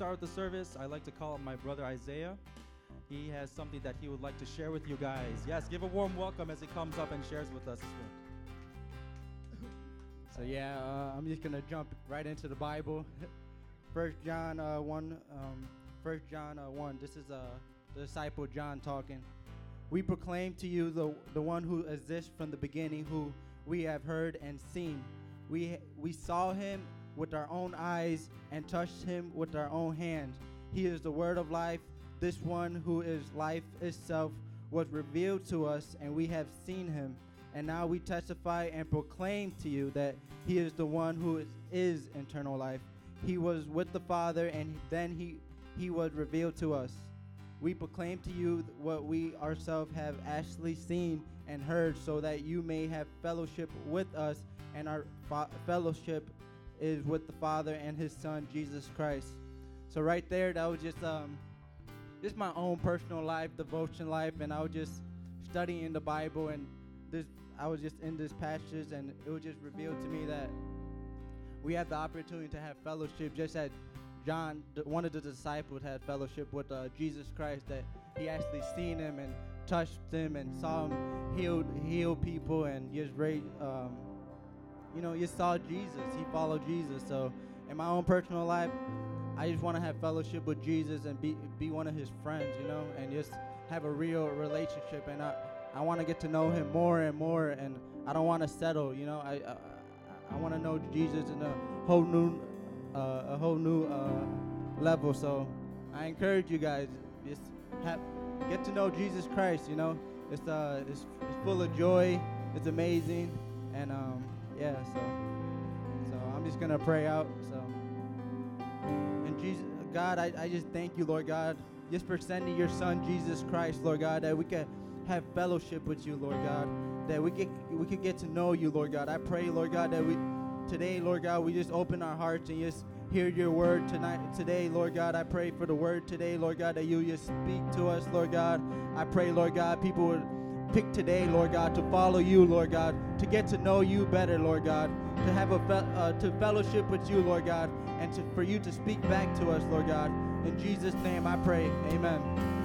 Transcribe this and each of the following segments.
start the service, I like to call up my brother Isaiah. He has something that he would like to share with you guys. Yes, give a warm welcome as he comes up and shares with us. So yeah, uh, I'm just gonna jump right into the Bible. First John uh, one, um, First John uh, one. This is uh, the disciple John talking. We proclaim to you the the one who exists from the beginning, who we have heard and seen. We we saw him with our own eyes and touched him with our own hands. He is the word of life. This one who is life itself was revealed to us, and we have seen him. And now we testify and proclaim to you that he is the one who is, is eternal life. He was with the Father, and then he, he was revealed to us. We proclaim to you what we ourselves have actually seen and heard, so that you may have fellowship with us, and our fellowship is with the Father and His Son Jesus Christ. So right there, that was just um, just my own personal life, devotion life, and I was just studying the Bible, and this I was just in this passage, and it was just revealed to me that we have the opportunity to have fellowship, just as John, one of the disciples, had fellowship with uh, Jesus Christ. That he actually seen him and touched him and saw him heal heal people and just raise. Um, you know, you saw Jesus. He followed Jesus. So in my own personal life, I just want to have fellowship with Jesus and be be one of his friends, you know, and just have a real relationship. And I I want to get to know him more and more. And I don't want to settle, you know. I I, I want to know Jesus in a whole new uh, a whole new uh, level. So I encourage you guys just have get to know Jesus Christ. You know, it's uh it's, it's full of joy. It's amazing, and um yeah. So so I'm just gonna pray out. So and Jesus, God, I, I just thank you, Lord God, just for sending your Son Jesus Christ, Lord God, that we can have fellowship with you, Lord God, that we get we could get to know you, Lord God. I pray, Lord God, that we today, Lord God, we just open our hearts and just hear your word tonight today, Lord God. I pray for the word today, Lord God, that you just speak to us, Lord God. I pray, Lord God, people would pick today, Lord God, to follow you, Lord God, to get to know you better, Lord God, to have a fe- uh, to fellowship with you, Lord God, and to, for you to speak back to us, Lord God. In Jesus' name, I pray. Amen.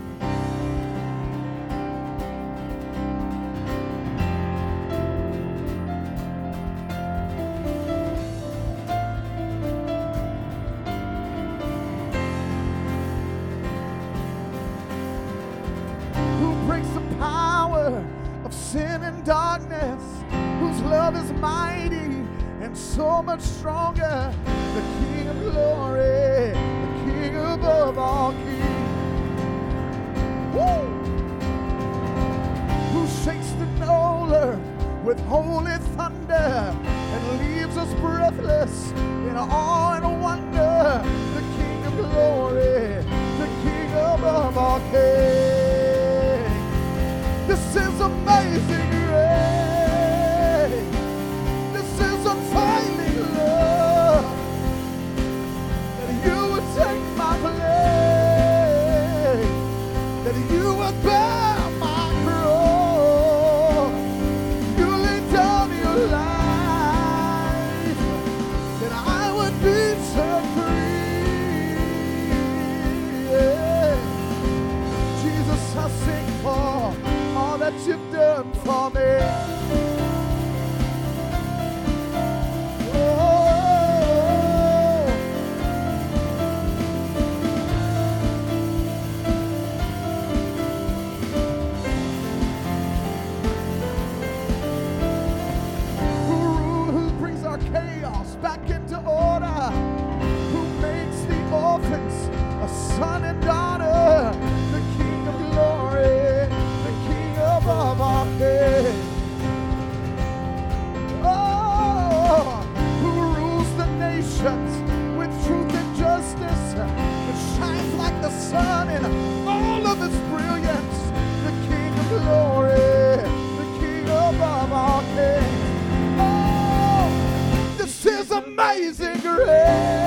Order, who makes the orphans a son and daughter, the King of glory, the King above all kings. Oh, who rules the nations with truth and justice, that shines like the sun in all of its brilliance, the King of glory, the King above all kings. Oh, this is amazing grace.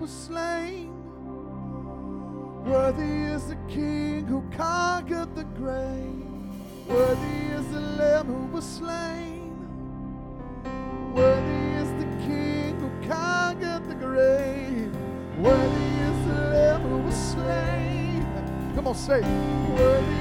was slain. Worthy is the King who conquered the grave. Worthy is the Lamb who was slain. Worthy is the King who conquered the grave. Worthy is the Lamb who was slain. Come on, say, Worthy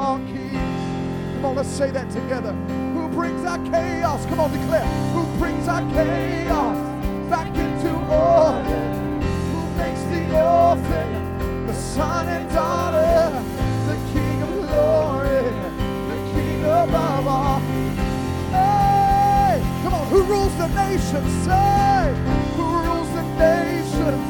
Come on, let's say that together. Who brings our chaos? Come on, declare. Who brings our chaos back into order? Who makes the orphan the son and daughter? The King of glory, the King above all. Hey, come on, who rules the nation? Say, who rules the nation?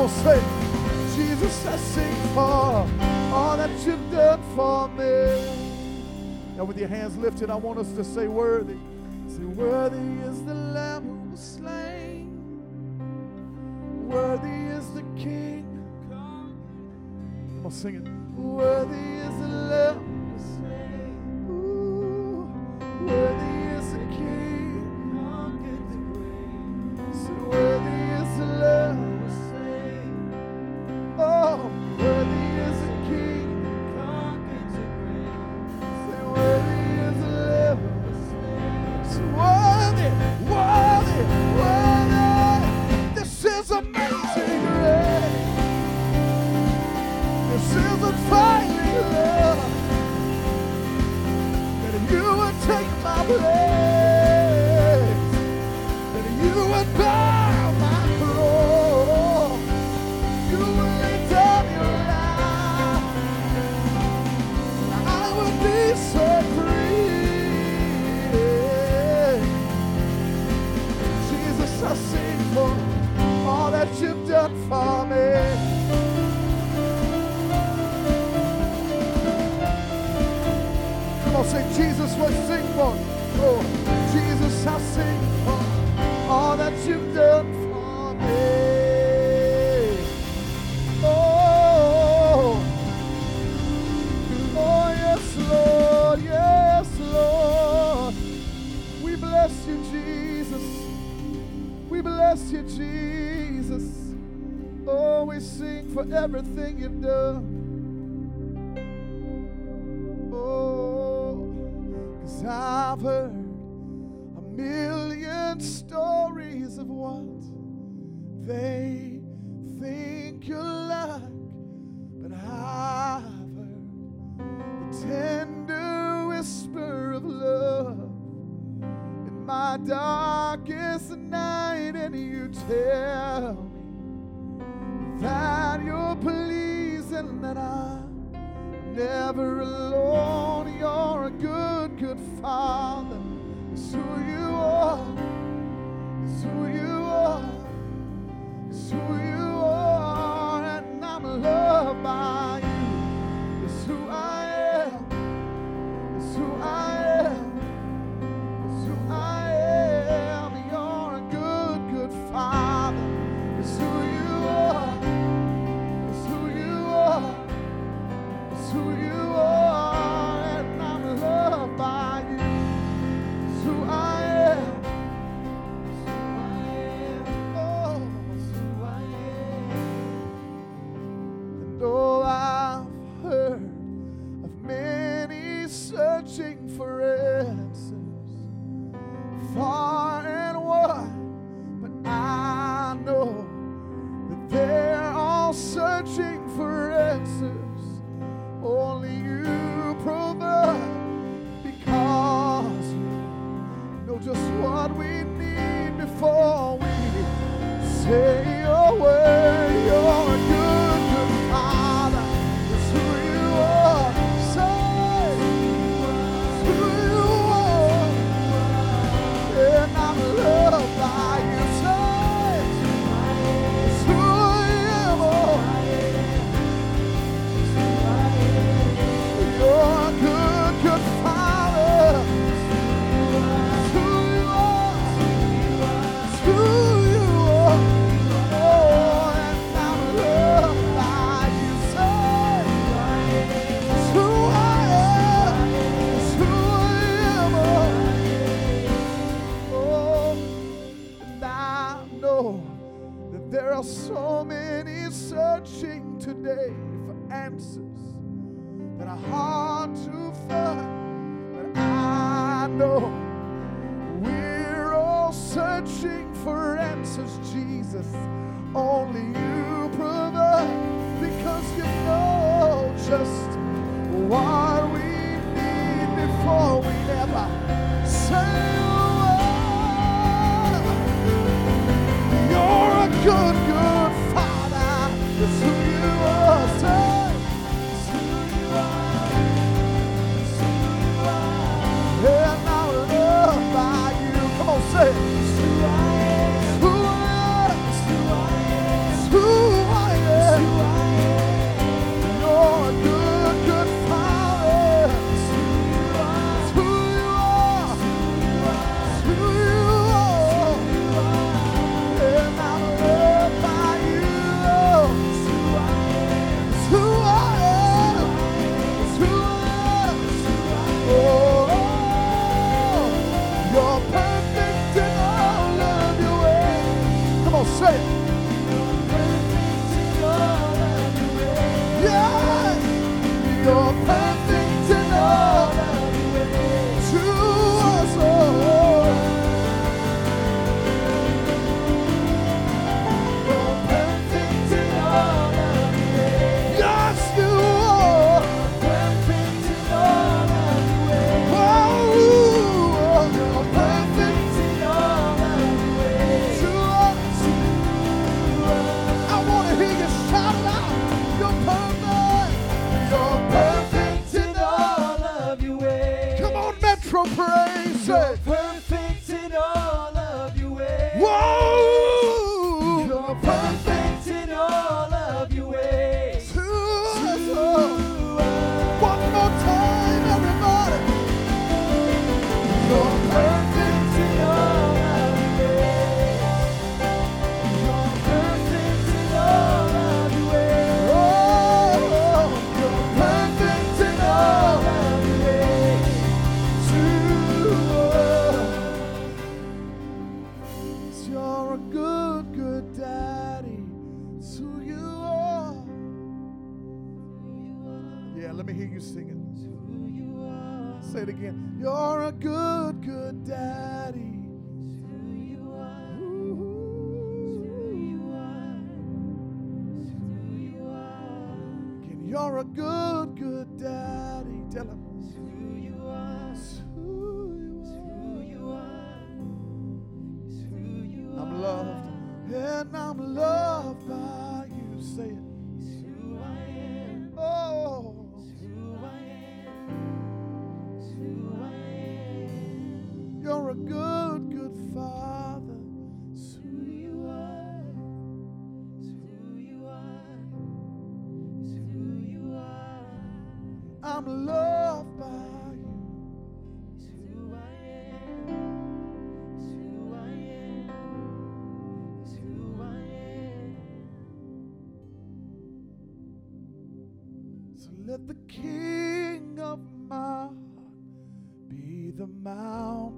will. Jesus, I sing for all that you've done for me. Now, with your hands lifted, I want us to say, Worthy. Say, Worthy is the Lamb who was slain. Worthy is the King. Come on, sing it. Worthy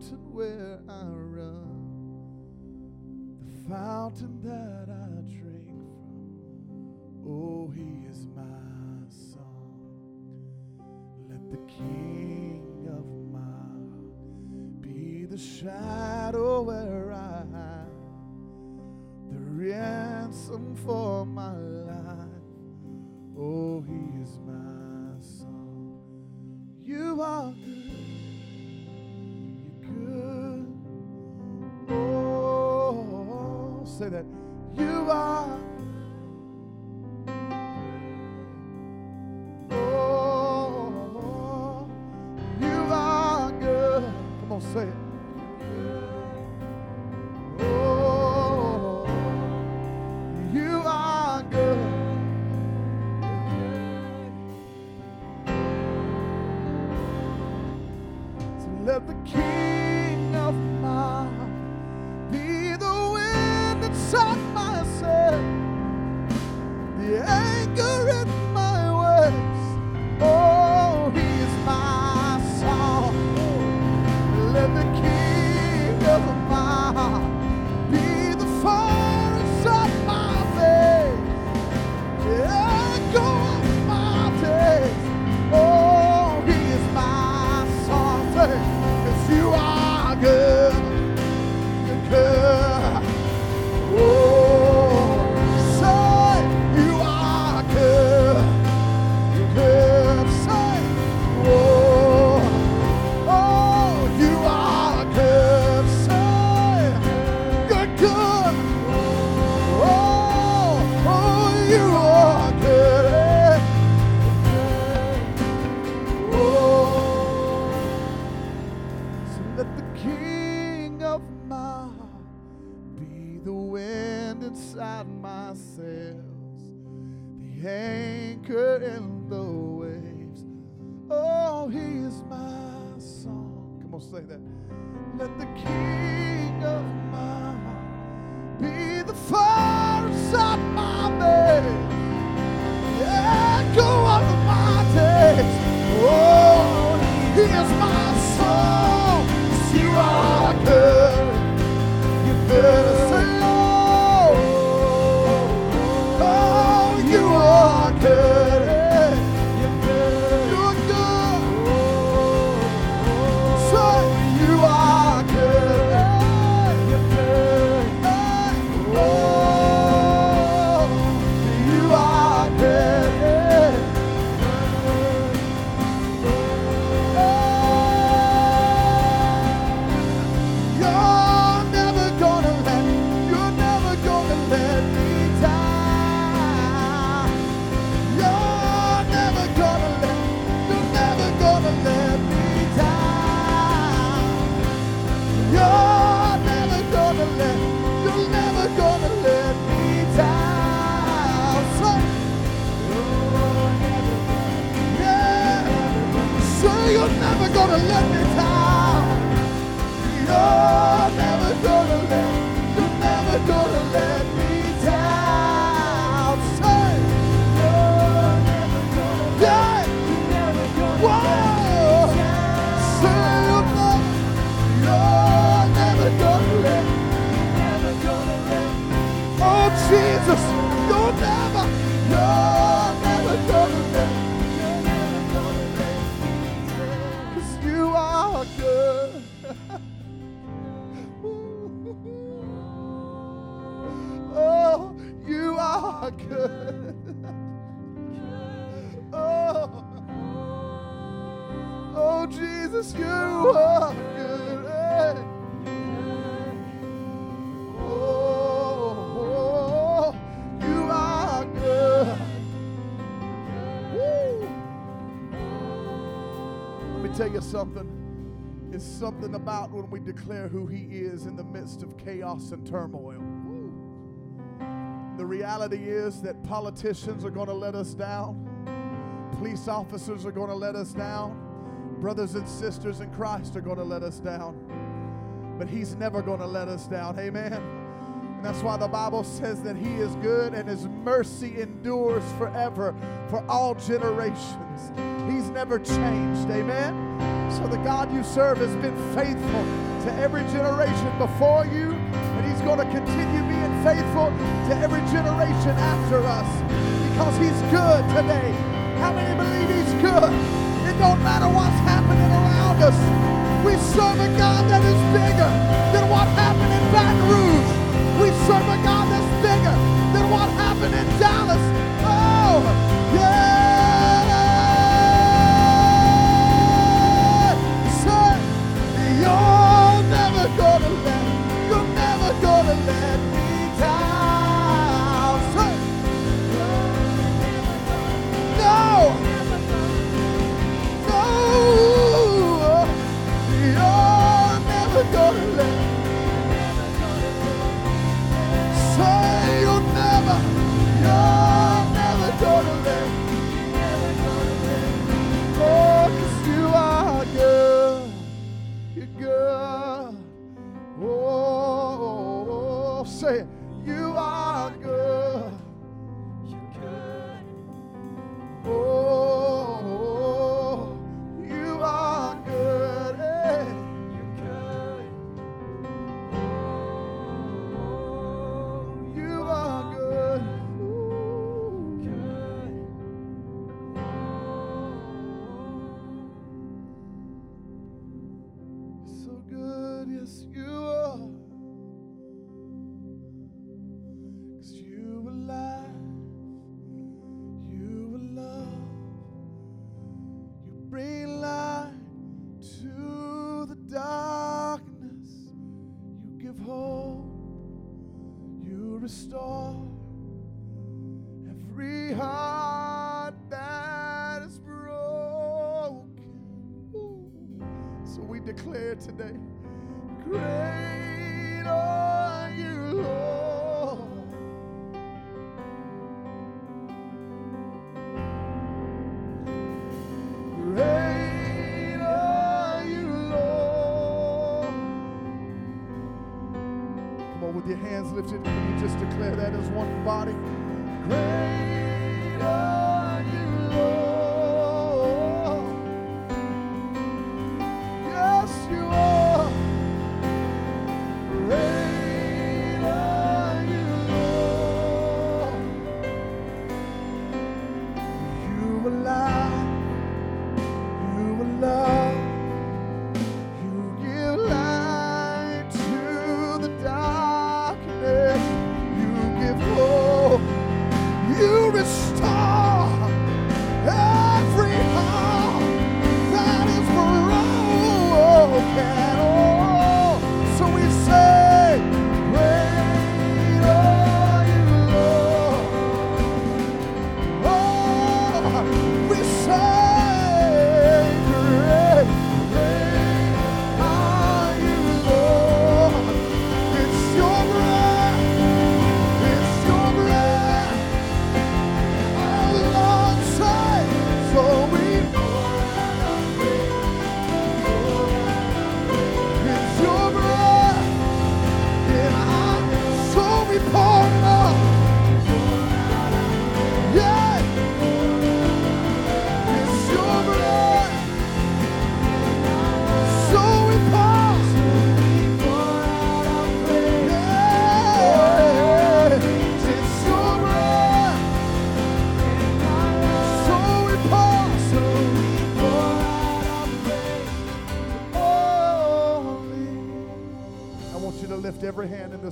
fountain where I run, the fountain that I drink from. Oh, he is my song. Let the king of my heart be the shadow where I hide, the ransom for my life. Oh, he is my song. You are the. say that you are something. It's something about when we declare who He is in the midst of chaos and turmoil. The reality is that politicians are going to let us down, police officers are going to let us down, brothers and sisters in Christ are going to let us down. But He's never going to let us down. Amen. And that's why the Bible says that He is good and His mercy endures forever for all generations. He's never changed. Amen. So the God you serve has been faithful to every generation before you, and He's going to continue being faithful to every generation after us because He's good today. How many believe He's good? It don't matter what's happening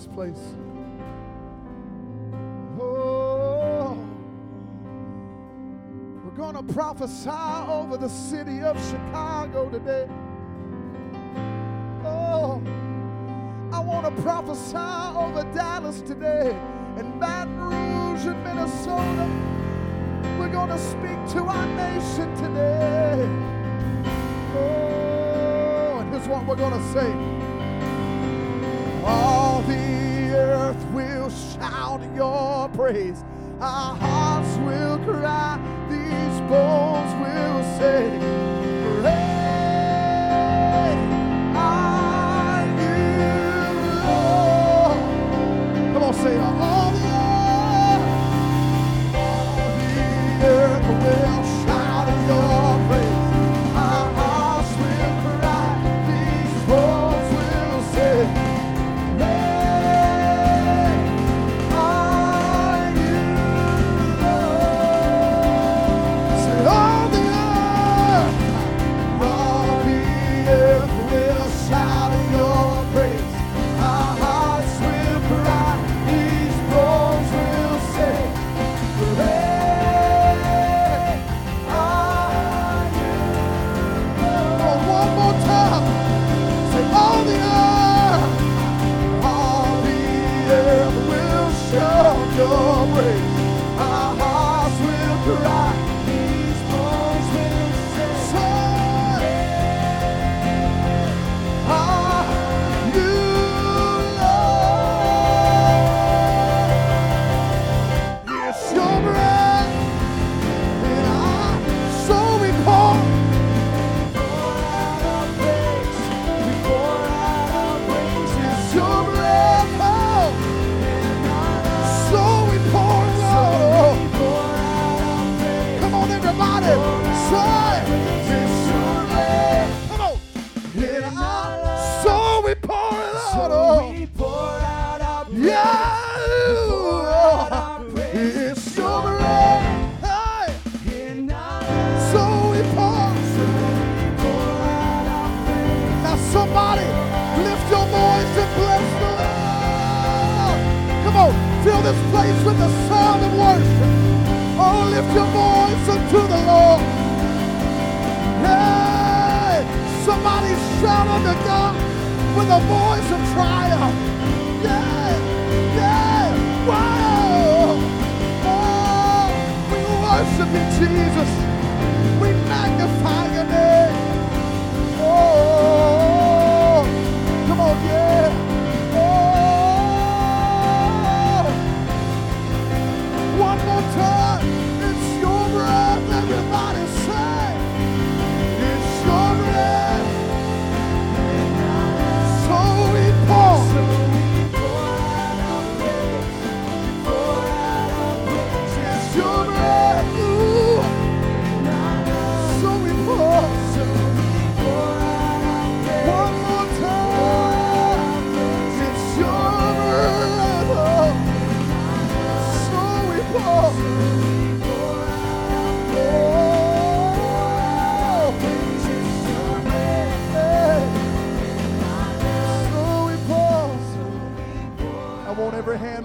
this place. Oh, we're going to prophesy over the city of Chicago today. Oh, I want to prophesy over Dallas today and Baton Rouge and Minnesota. We're going to speak to our nation today. Oh, and here's what we're going to say. All the earth will shout your praise. Our hearts will cry. These bones will say, Praise. Say, the voice of triumph. Yeah, yeah, wow. Oh, we worship you, Jesus. We magnify your name. Oh.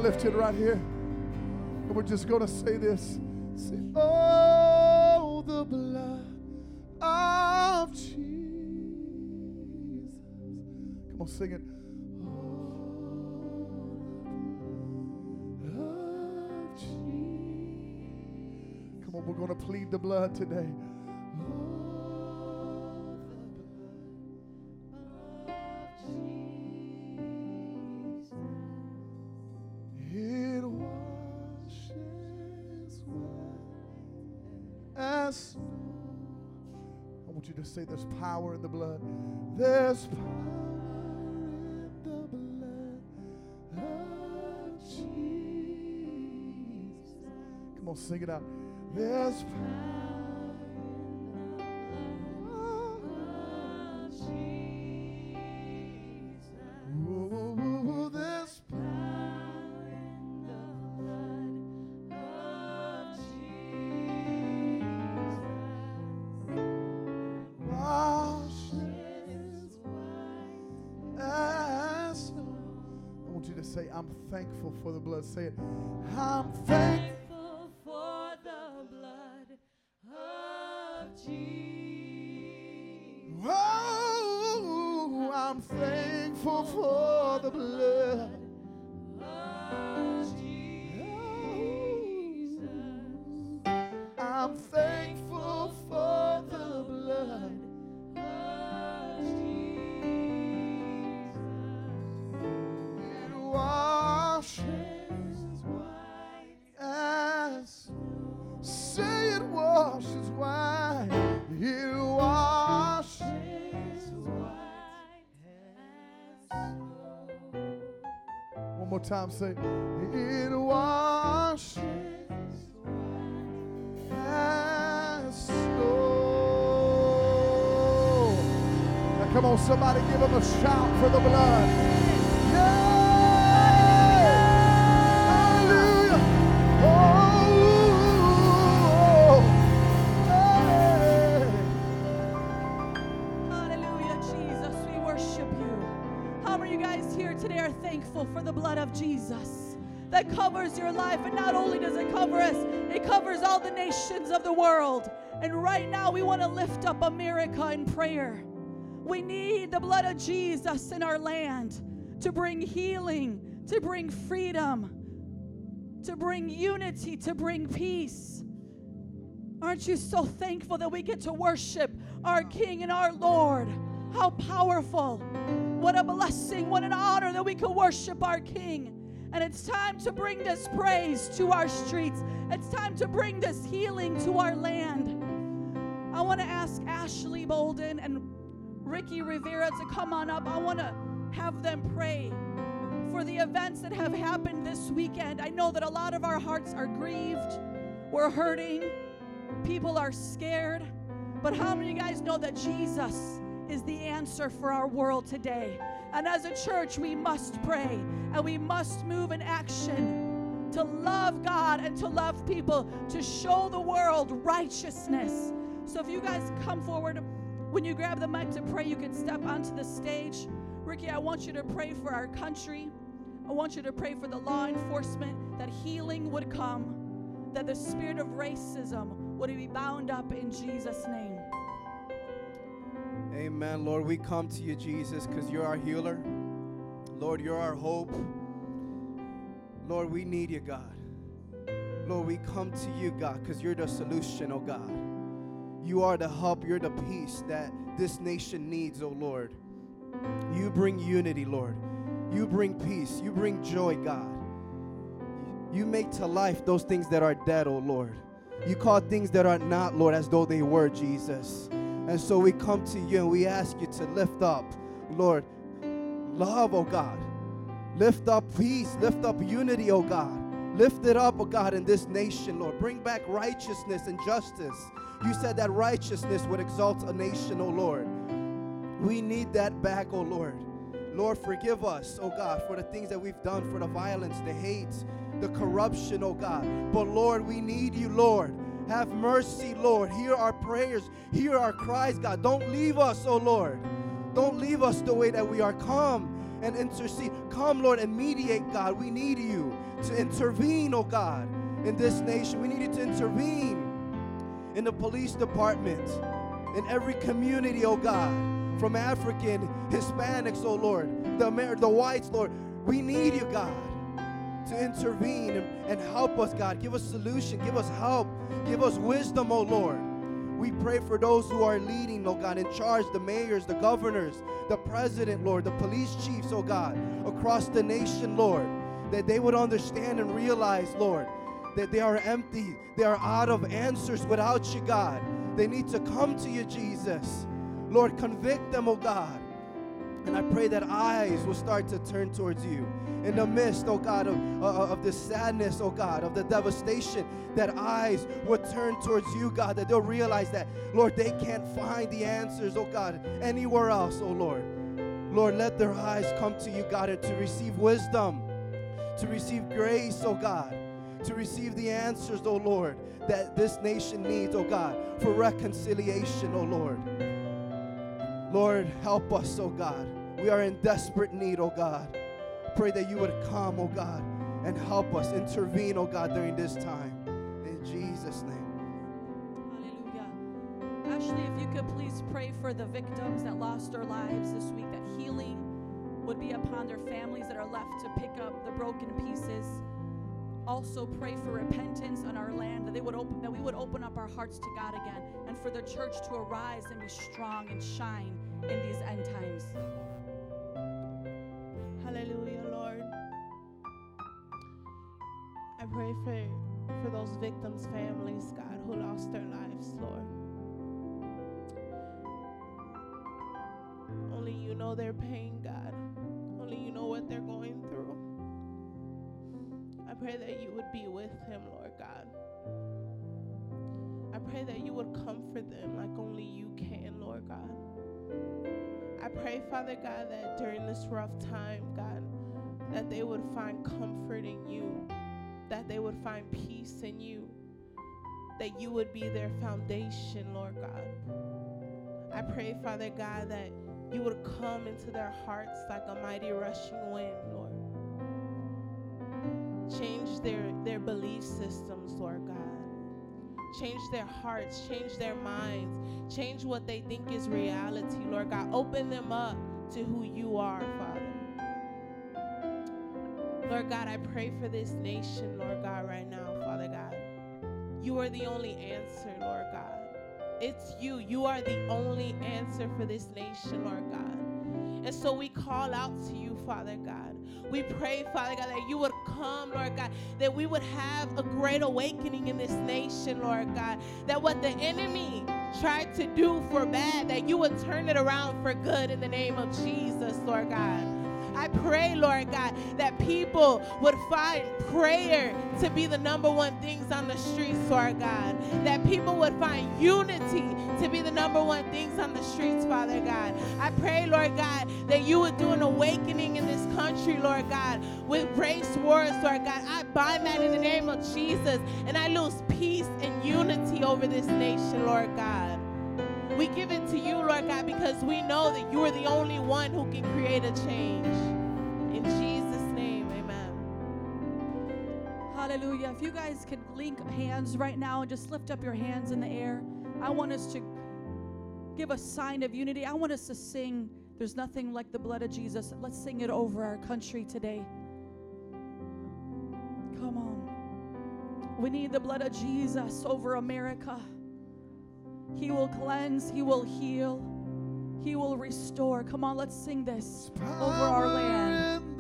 lifted right here. And we're just going to say this. Say, oh, the blood of Jesus. Come on, sing it. Oh, of Jesus. Come on, we're going to plead the blood today. Oh, the blood of Jesus. I want you to say there's power in the blood. There's power. in the blood Come on, sing it out. There's power. Let's say it. I'm thankful for the blood of Jesus. Oh, I'm thankful for the blood. Time. Say, it washes as snow. Now, come on, somebody give him a shout for the blood. That covers your life? And not only does it cover us, it covers all the nations of the world. And right now, we want to lift up America in prayer. We need the blood of Jesus in our land to bring healing, to bring freedom, to bring unity, to bring peace. Aren't you so thankful that we get to worship our King and our Lord? How powerful. What a blessing, what an honor that we can worship our King. And it's time to bring this praise to our streets. It's time to bring this healing to our land. I want to ask Ashley Bolden and Ricky Rivera to come on up. I want to have them pray for the events that have happened this weekend. I know that a lot of our hearts are grieved, we're hurting, people are scared. But how many of you guys know that Jesus is the answer for our world today? And as a church, we must pray and we must move in action to love God and to love people, to show the world righteousness. So if you guys come forward, when you grab the mic to pray, you can step onto the stage. Ricky, I want you to pray for our country. I want you to pray for the law enforcement that healing would come, that the spirit of racism would be bound up in Jesus' name. Amen. Lord, we come to you, Jesus, because you're our healer. Lord, you're our hope. Lord, we need you, God. Lord, we come to you, God, because you're the solution, oh God. You are the help, you're the peace that this nation needs, oh Lord. You bring unity, Lord. You bring peace. You bring joy, God. You make to life those things that are dead, oh Lord. You call things that are not, Lord, as though they were, Jesus. And so we come to you and we ask you to lift up, Lord, love, oh God. Lift up peace, lift up unity, oh God. Lift it up, oh God, in this nation, Lord. Bring back righteousness and justice. You said that righteousness would exalt a nation, oh Lord. We need that back, oh Lord. Lord, forgive us, oh God, for the things that we've done, for the violence, the hate, the corruption, oh God. But Lord, we need you, Lord. Have mercy, Lord. Hear our prayers, hear our cries, God. Don't leave us, oh Lord. Don't leave us the way that we are. Come and intercede. Come, Lord, and mediate, God. We need you to intervene, oh God, in this nation. We need you to intervene in the police department, in every community, oh God, from African, Hispanics, oh Lord, the, Amer- the whites, Lord. We need you, God, to intervene and, and help us, God. Give us solution, give us help, give us wisdom, O Lord. We pray for those who are leading, oh God, in charge, the mayors, the governors, the president, Lord, the police chiefs, oh God, across the nation, Lord, that they would understand and realize, Lord, that they are empty, they are out of answers without you, God. They need to come to you, Jesus. Lord, convict them, oh God. And I pray that eyes will start to turn towards you. In the midst, oh God, of, uh, of the sadness, oh God, of the devastation, that eyes will turn towards you, God, that they'll realize that, Lord, they can't find the answers, oh God, anywhere else, oh Lord. Lord, let their eyes come to you, God, and to receive wisdom, to receive grace, oh God, to receive the answers, oh Lord, that this nation needs, oh God, for reconciliation, oh Lord. Lord, help us, oh God. We are in desperate need, oh God. Pray that you would come, oh God, and help us intervene, oh God, during this time. In Jesus' name. Hallelujah. Ashley, if you could please pray for the victims that lost their lives this week, that healing would be upon their families that are left to pick up the broken pieces. Also pray for repentance on our land, that they would open that we would open up our hearts to God again, and for the church to arise and be strong and shine in these end times. Hallelujah, Lord. I pray for, for those victims' families, God, who lost their lives, Lord. Only you know their pain, God. Only you know what they're going through. I pray that you would be with him, Lord God. I pray that you would comfort them like only you can, Lord God. I pray, Father God, that during this rough time, God, that they would find comfort in you, that they would find peace in you, that you would be their foundation, Lord God. I pray, Father God, that you would come into their hearts like a mighty rushing wind, Lord. Change their, their belief systems, Lord God. Change their hearts, change their minds, change what they think is reality, Lord God. Open them up to who you are, Father. Lord God, I pray for this nation, Lord God, right now, Father God. You are the only answer, Lord God. It's you. You are the only answer for this nation, Lord God. And so we call out to you, Father God. We pray, Father God, that you would come, Lord God, that we would have a great awakening in this nation, Lord God. That what the enemy tried to do for bad, that you would turn it around for good in the name of Jesus, Lord God. I pray, Lord God, that people would find prayer to be the number one things on the streets, Lord God. That people would find unity to be the number one things on the streets, Father God. I pray, Lord God, that you would do an awakening in this country, Lord God, with race wars, Lord God. I bind that in the name of Jesus, and I lose peace and unity over this nation, Lord God. We give it to you, Lord God, because we know that you are the only one who can create a change. Hallelujah. If you guys could link hands right now and just lift up your hands in the air, I want us to give a sign of unity. I want us to sing, There's nothing like the blood of Jesus. Let's sing it over our country today. Come on. We need the blood of Jesus over America. He will cleanse, He will heal, He will restore. Come on, let's sing this over our land.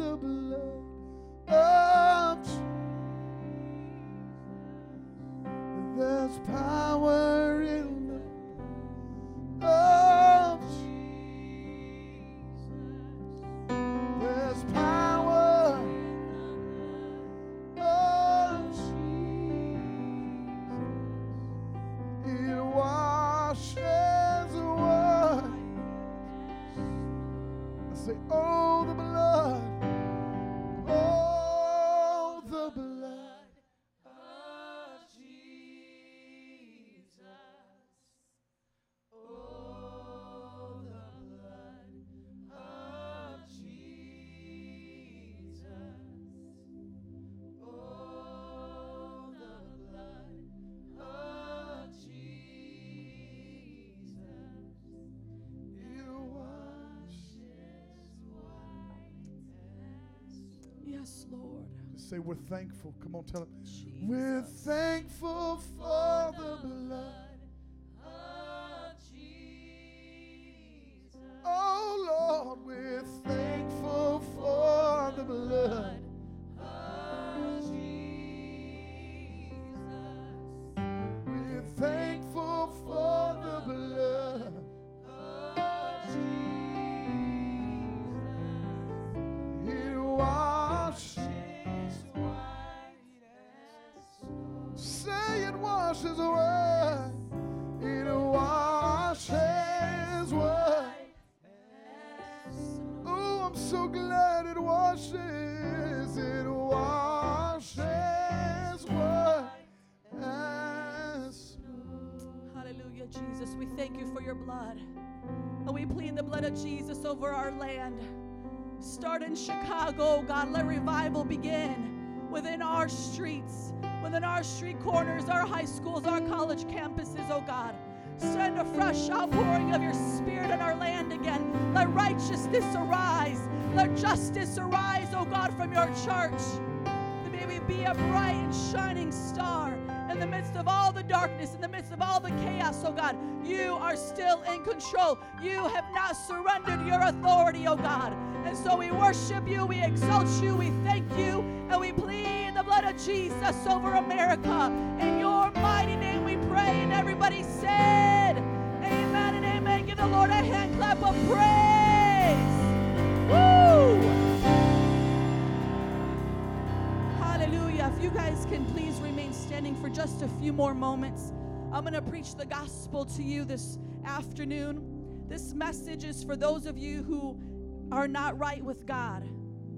Say we're thankful. Come on, tell him. We're thankful over our land. Start in Chicago, oh God. Let revival begin within our streets, within our street corners, our high schools, our college campuses, oh God. Send a fresh outpouring of your spirit in our land again. Let righteousness arise. Let justice arise, oh God, from your church. May we be a bright and shining star in the midst of all the darkness, in the oh. You are still in control. You have not surrendered your authority, oh God. And so we worship you, we exalt you, we thank you, and we plead the blood of Jesus over America. In your mighty name we pray. And everybody said, Amen and amen. Give the Lord a hand clap of praise. Woo! Hallelujah. if you guys can please remain standing for just a few more moments, I'm going to preach the gospel to you this afternoon. This message is for those of you who are not right with God.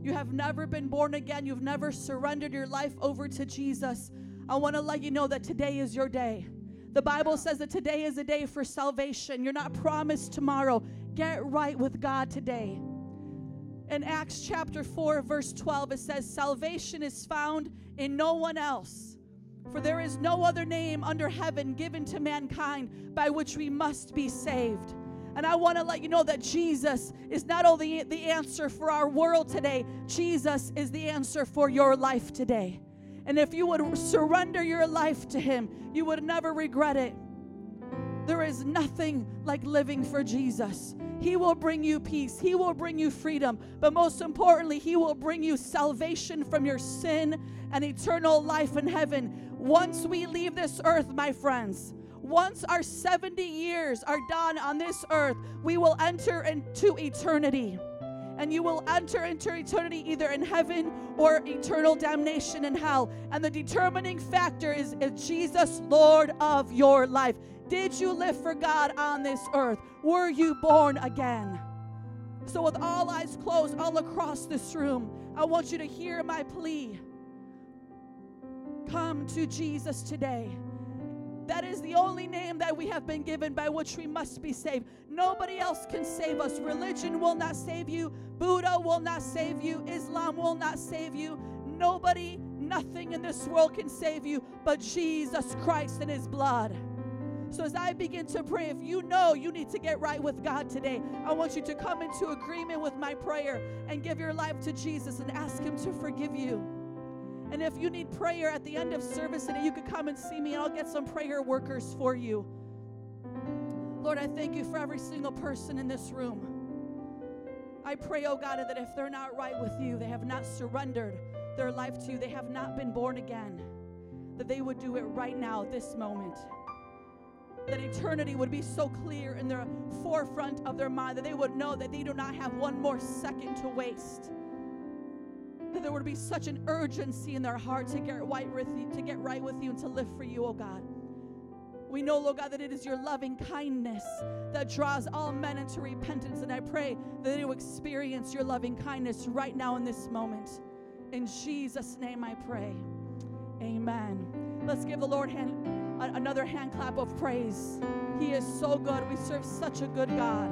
You have never been born again, you've never surrendered your life over to Jesus. I want to let you know that today is your day. The Bible says that today is a day for salvation. You're not promised tomorrow. Get right with God today. In Acts chapter 4, verse 12, it says, Salvation is found in no one else. For there is no other name under heaven given to mankind by which we must be saved. And I want to let you know that Jesus is not only the answer for our world today, Jesus is the answer for your life today. And if you would surrender your life to Him, you would never regret it. There is nothing like living for Jesus. He will bring you peace, He will bring you freedom, but most importantly, He will bring you salvation from your sin and eternal life in heaven. Once we leave this earth, my friends, once our 70 years are done on this earth, we will enter into eternity. And you will enter into eternity either in heaven or eternal damnation in hell. And the determining factor is, is Jesus Lord of your life? Did you live for God on this earth? Were you born again? So, with all eyes closed all across this room, I want you to hear my plea. Come to Jesus today. That is the only name that we have been given by which we must be saved. Nobody else can save us. Religion will not save you. Buddha will not save you. Islam will not save you. Nobody, nothing in this world can save you but Jesus Christ and His blood. So, as I begin to pray, if you know you need to get right with God today, I want you to come into agreement with my prayer and give your life to Jesus and ask Him to forgive you. And if you need prayer at the end of service today, you could come and see me and I'll get some prayer workers for you. Lord, I thank you for every single person in this room. I pray, oh God, that if they're not right with you, they have not surrendered their life to you, they have not been born again, that they would do it right now, this moment. That eternity would be so clear in the forefront of their mind that they would know that they do not have one more second to waste that there would be such an urgency in their heart to get right with you, to get right with you and to live for you, oh God. We know, Lord God, that it is your loving kindness that draws all men into repentance. And I pray that will experience your loving kindness right now in this moment. In Jesus' name I pray. Amen. Let's give the Lord hand, another hand clap of praise. He is so good. We serve such a good God.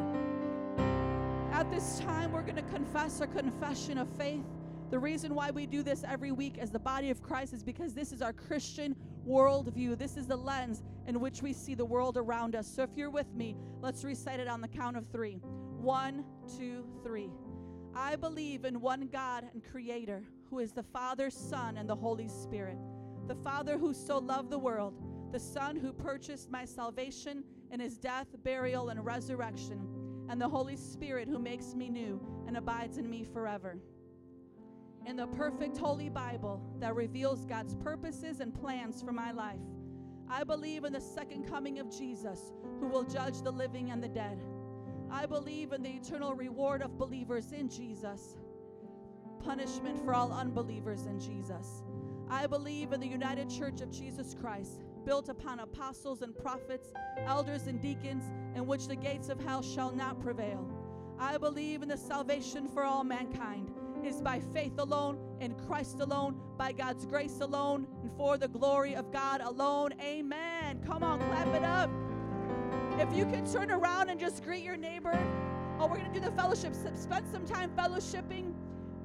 At this time, we're going to confess our confession of faith. The reason why we do this every week as the body of Christ is because this is our Christian worldview. This is the lens in which we see the world around us. So if you're with me, let's recite it on the count of three. One, two, three. I believe in one God and Creator, who is the Father, Son, and the Holy Spirit. The Father who so loved the world, the Son who purchased my salvation in his death, burial, and resurrection, and the Holy Spirit who makes me new and abides in me forever in the perfect Holy Bible that reveals God's purposes and plans for my life. I believe in the second coming of Jesus, who will judge the living and the dead. I believe in the eternal reward of believers in Jesus, punishment for all unbelievers in Jesus. I believe in the United Church of Jesus Christ, built upon apostles and prophets, elders and deacons, in which the gates of hell shall not prevail. I believe in the salvation for all mankind is by faith alone, in Christ alone, by God's grace alone, and for the glory of God alone. Amen. Come on, clap it up. If you can turn around and just greet your neighbor. Oh, we're going to do the fellowship. Spend some time fellowshipping.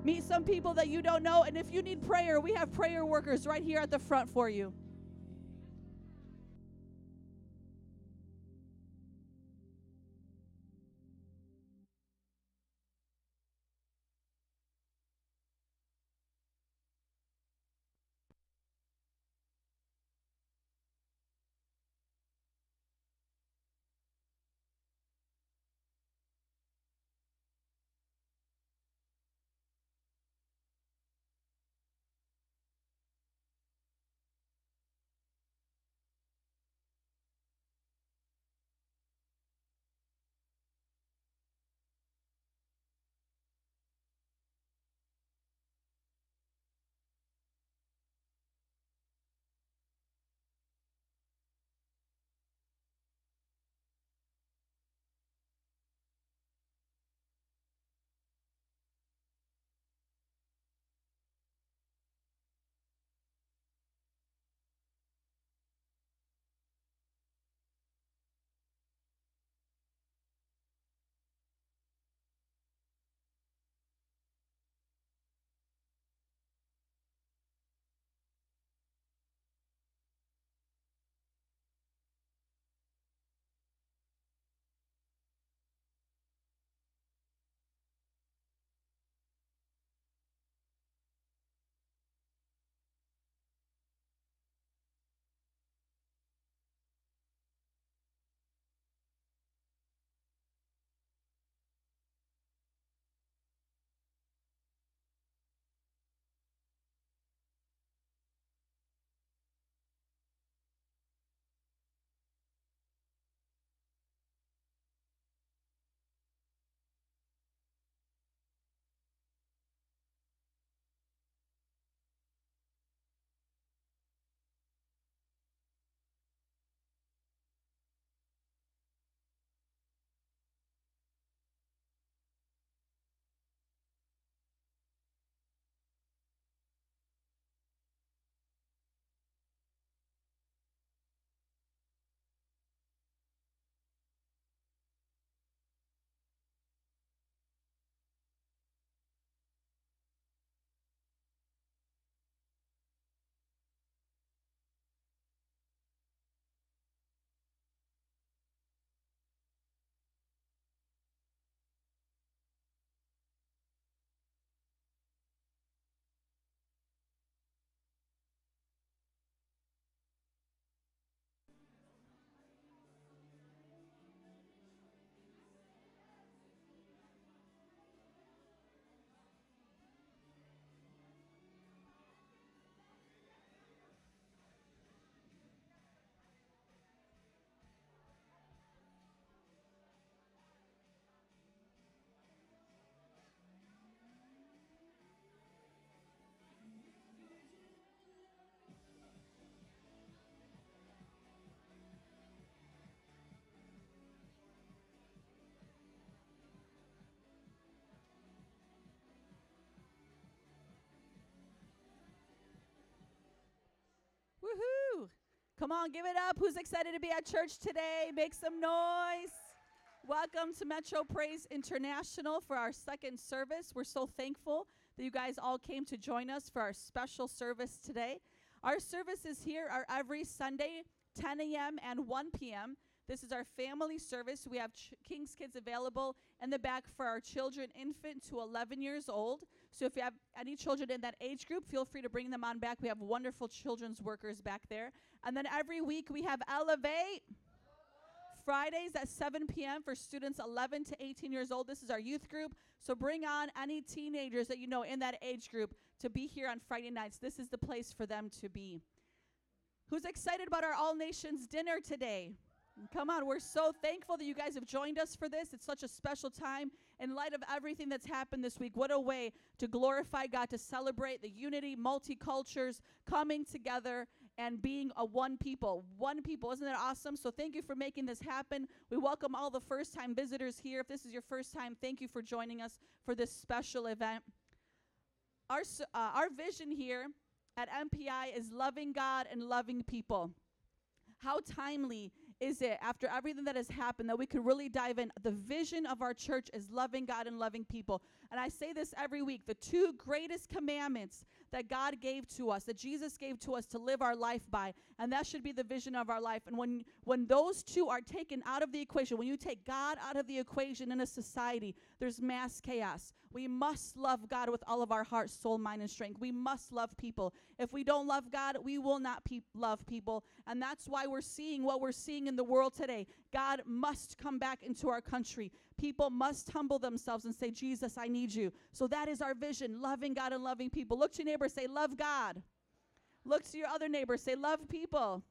Meet some people that you don't know. And if you need prayer, we have prayer workers right here at the front for you. Come on, give it up. Who's excited to be at church today? Make some noise. Welcome to Metro Praise International for our second service. We're so thankful that you guys all came to join us for our special service today. Our services here are every Sunday, 10 a.m. and 1 p.m. This is our family service. We have ch- King's Kids available in the back for our children, infant to 11 years old. So if you have any children in that age group, feel free to bring them on back. We have wonderful children's workers back there. And then every week we have Elevate. Fridays at 7 p.m. for students 11 to 18 years old. This is our youth group. So bring on any teenagers that you know in that age group to be here on Friday nights. This is the place for them to be. Who's excited about our All Nations dinner today? Come on, we're so thankful that you guys have joined us for this. It's such a special time in light of everything that's happened this week. What a way to glorify God, to celebrate the unity, multicultures coming together and being a one people. One people. Isn't that awesome? So thank you for making this happen. We welcome all the first time visitors here. If this is your first time, thank you for joining us for this special event. Our, uh, our vision here at MPI is loving God and loving people. How timely is it after everything that has happened that we could really dive in? The vision of our church is loving God and loving people. And I say this every week the two greatest commandments that God gave to us, that Jesus gave to us to live our life by, and that should be the vision of our life. And when, when those two are taken out of the equation, when you take God out of the equation in a society, there's mass chaos. We must love God with all of our heart, soul, mind, and strength. We must love people. If we don't love God, we will not pe- love people. And that's why we're seeing what we're seeing in the world today. God must come back into our country. People must humble themselves and say, Jesus, I need you. So that is our vision loving God and loving people. Look to your neighbor, say, Love God. Look to your other neighbor, say, Love people.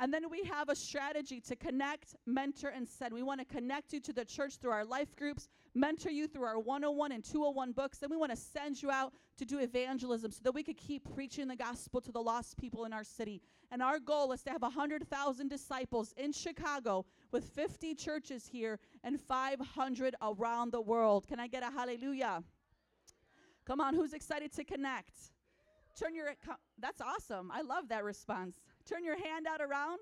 And then we have a strategy to connect, mentor, and send. We want to connect you to the church through our life groups, mentor you through our 101 and 201 books. Then we want to send you out to do evangelism so that we could keep preaching the gospel to the lost people in our city. And our goal is to have 100,000 disciples in Chicago with 50 churches here and 500 around the world. Can I get a hallelujah? Come on, who's excited to connect? Turn your That's awesome. I love that response. Turn your hand out around.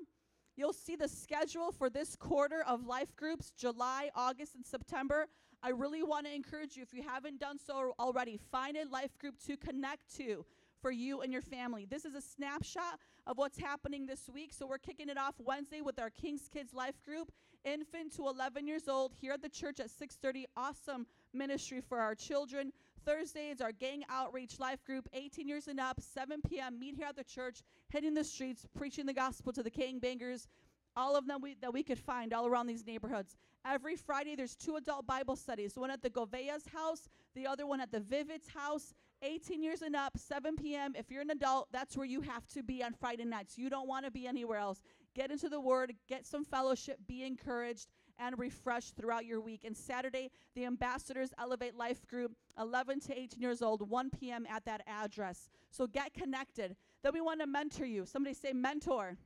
You'll see the schedule for this quarter of life groups, July, August, and September. I really want to encourage you, if you haven't done so already, find a life group to connect to for you and your family. This is a snapshot of what's happening this week. So we're kicking it off Wednesday with our King's Kids life group, infant to 11 years old, here at the church at 6:30. Awesome ministry for our children. Thursday is our gang outreach life group, 18 years and up, 7 p.m. Meet here at the church, hitting the streets, preaching the gospel to the gang bangers, all of them we, that we could find all around these neighborhoods. Every Friday, there's two adult Bible studies one at the Govea's house, the other one at the Vivid's house. 18 years and up, 7 p.m. If you're an adult, that's where you have to be on Friday nights. You don't want to be anywhere else. Get into the Word, get some fellowship, be encouraged, and refreshed throughout your week. And Saturday, the Ambassadors Elevate Life Group, 11 to 18 years old, 1 p.m. at that address. So get connected. Then we want to mentor you. Somebody say, mentor.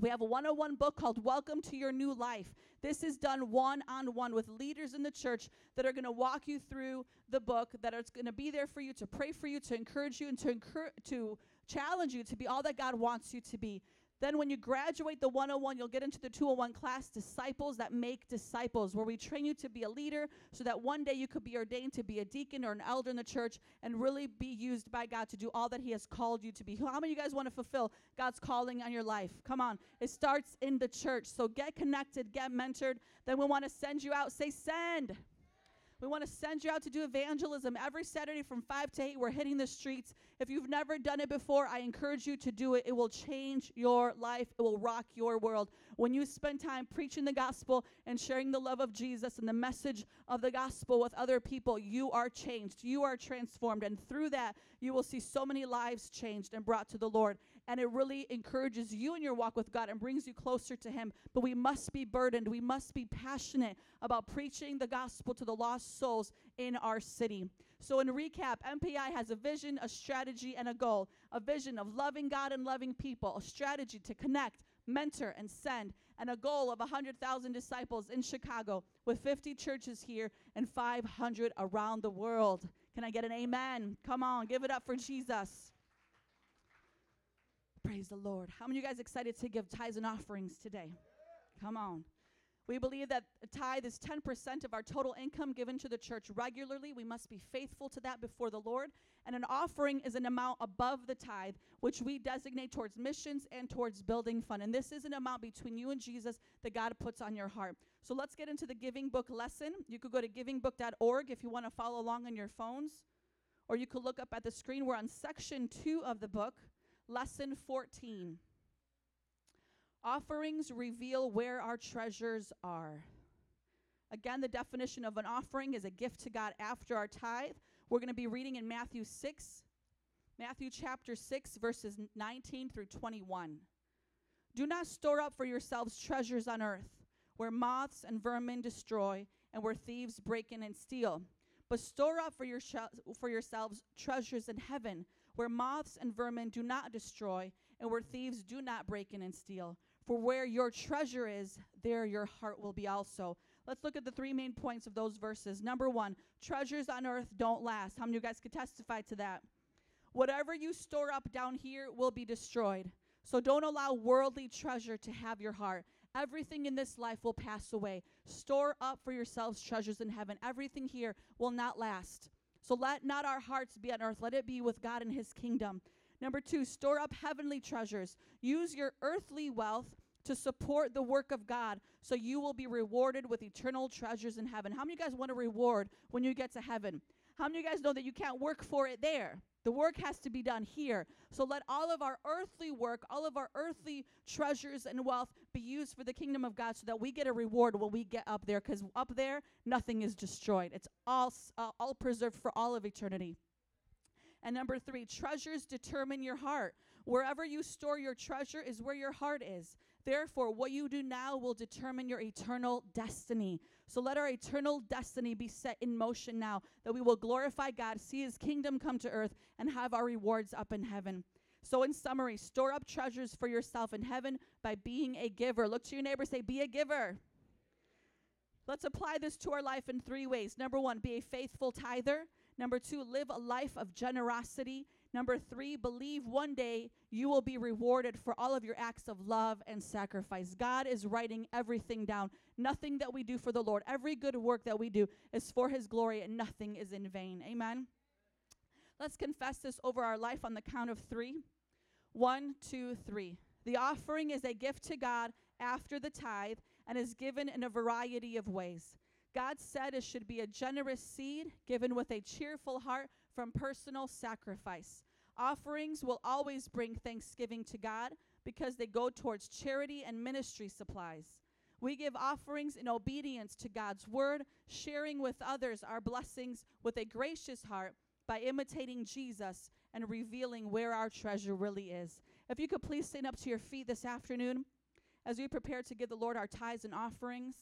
We have a 101 book called Welcome to Your New Life. This is done one on one with leaders in the church that are going to walk you through the book, that are going to be there for you, to pray for you, to encourage you, and to, encour- to challenge you to be all that God wants you to be. Then, when you graduate the 101, you'll get into the 201 class, Disciples That Make Disciples, where we train you to be a leader so that one day you could be ordained to be a deacon or an elder in the church and really be used by God to do all that He has called you to be. How many of you guys want to fulfill God's calling on your life? Come on. It starts in the church. So get connected, get mentored. Then we want to send you out. Say, send. We want to send you out to do evangelism every Saturday from 5 to 8. We're hitting the streets. If you've never done it before, I encourage you to do it. It will change your life, it will rock your world. When you spend time preaching the gospel and sharing the love of Jesus and the message of the gospel with other people, you are changed. You are transformed. And through that, you will see so many lives changed and brought to the Lord. And it really encourages you in your walk with God and brings you closer to Him. But we must be burdened, we must be passionate about preaching the gospel to the lost souls in our city. So, in recap, MPI has a vision, a strategy, and a goal. A vision of loving God and loving people, a strategy to connect, mentor, and send, and a goal of 100,000 disciples in Chicago with 50 churches here and 500 around the world. Can I get an amen? Come on, give it up for Jesus. Praise the Lord. How many of you guys excited to give tithes and offerings today? Come on. We believe that a tithe is 10% of our total income given to the church regularly. We must be faithful to that before the Lord. And an offering is an amount above the tithe, which we designate towards missions and towards building fund. And this is an amount between you and Jesus that God puts on your heart. So let's get into the giving book lesson. You could go to givingbook.org if you want to follow along on your phones, or you could look up at the screen. We're on section two of the book, lesson 14. Offerings reveal where our treasures are. Again, the definition of an offering is a gift to God after our tithe. We're going to be reading in Matthew 6, Matthew chapter 6, verses 19 through 21. Do not store up for yourselves treasures on earth, where moths and vermin destroy, and where thieves break in and steal. But store up for, your for yourselves treasures in heaven, where moths and vermin do not destroy, and where thieves do not break in and steal. For where your treasure is, there your heart will be also. Let's look at the three main points of those verses. Number one, treasures on earth don't last. How many of you guys could testify to that? Whatever you store up down here will be destroyed. So don't allow worldly treasure to have your heart. Everything in this life will pass away. Store up for yourselves treasures in heaven. Everything here will not last. So let not our hearts be on earth. Let it be with God and his kingdom. Number two, store up heavenly treasures. Use your earthly wealth to support the work of God so you will be rewarded with eternal treasures in heaven. How many of you guys want a reward when you get to heaven? How many of you guys know that you can't work for it there? The work has to be done here. So let all of our earthly work, all of our earthly treasures and wealth be used for the kingdom of God so that we get a reward when we get up there because up there nothing is destroyed. It's all uh, all preserved for all of eternity. And number 3, treasures determine your heart. Wherever you store your treasure is where your heart is. Therefore, what you do now will determine your eternal destiny. So let our eternal destiny be set in motion now, that we will glorify God, see his kingdom come to earth, and have our rewards up in heaven. So, in summary, store up treasures for yourself in heaven by being a giver. Look to your neighbor, say, Be a giver. Let's apply this to our life in three ways. Number one, be a faithful tither. Number two, live a life of generosity. Number three, believe one day you will be rewarded for all of your acts of love and sacrifice. God is writing everything down. Nothing that we do for the Lord, every good work that we do is for His glory, and nothing is in vain. Amen. Let's confess this over our life on the count of three. One, two, three. The offering is a gift to God after the tithe and is given in a variety of ways. God said it should be a generous seed given with a cheerful heart from personal sacrifice. Offerings will always bring thanksgiving to God because they go towards charity and ministry supplies. We give offerings in obedience to God's word, sharing with others our blessings with a gracious heart by imitating Jesus and revealing where our treasure really is. If you could please stand up to your feet this afternoon as we prepare to give the Lord our tithes and offerings.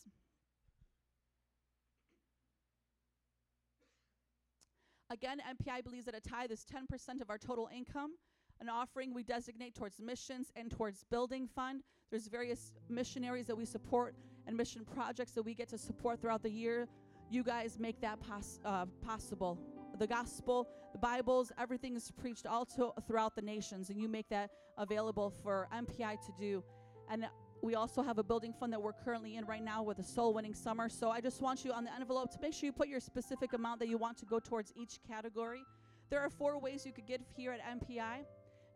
Again, MPI believes that a tithe is 10% of our total income. An offering we designate towards missions and towards building fund. There's various missionaries that we support and mission projects that we get to support throughout the year. You guys make that pos- uh, possible. The gospel, the Bibles, everything is preached all to, throughout the nations, and you make that available for MPI to do. And we also have a building fund that we're currently in right now with a soul winning summer. So I just want you on the envelope to make sure you put your specific amount that you want to go towards each category. There are four ways you could give here at MPI.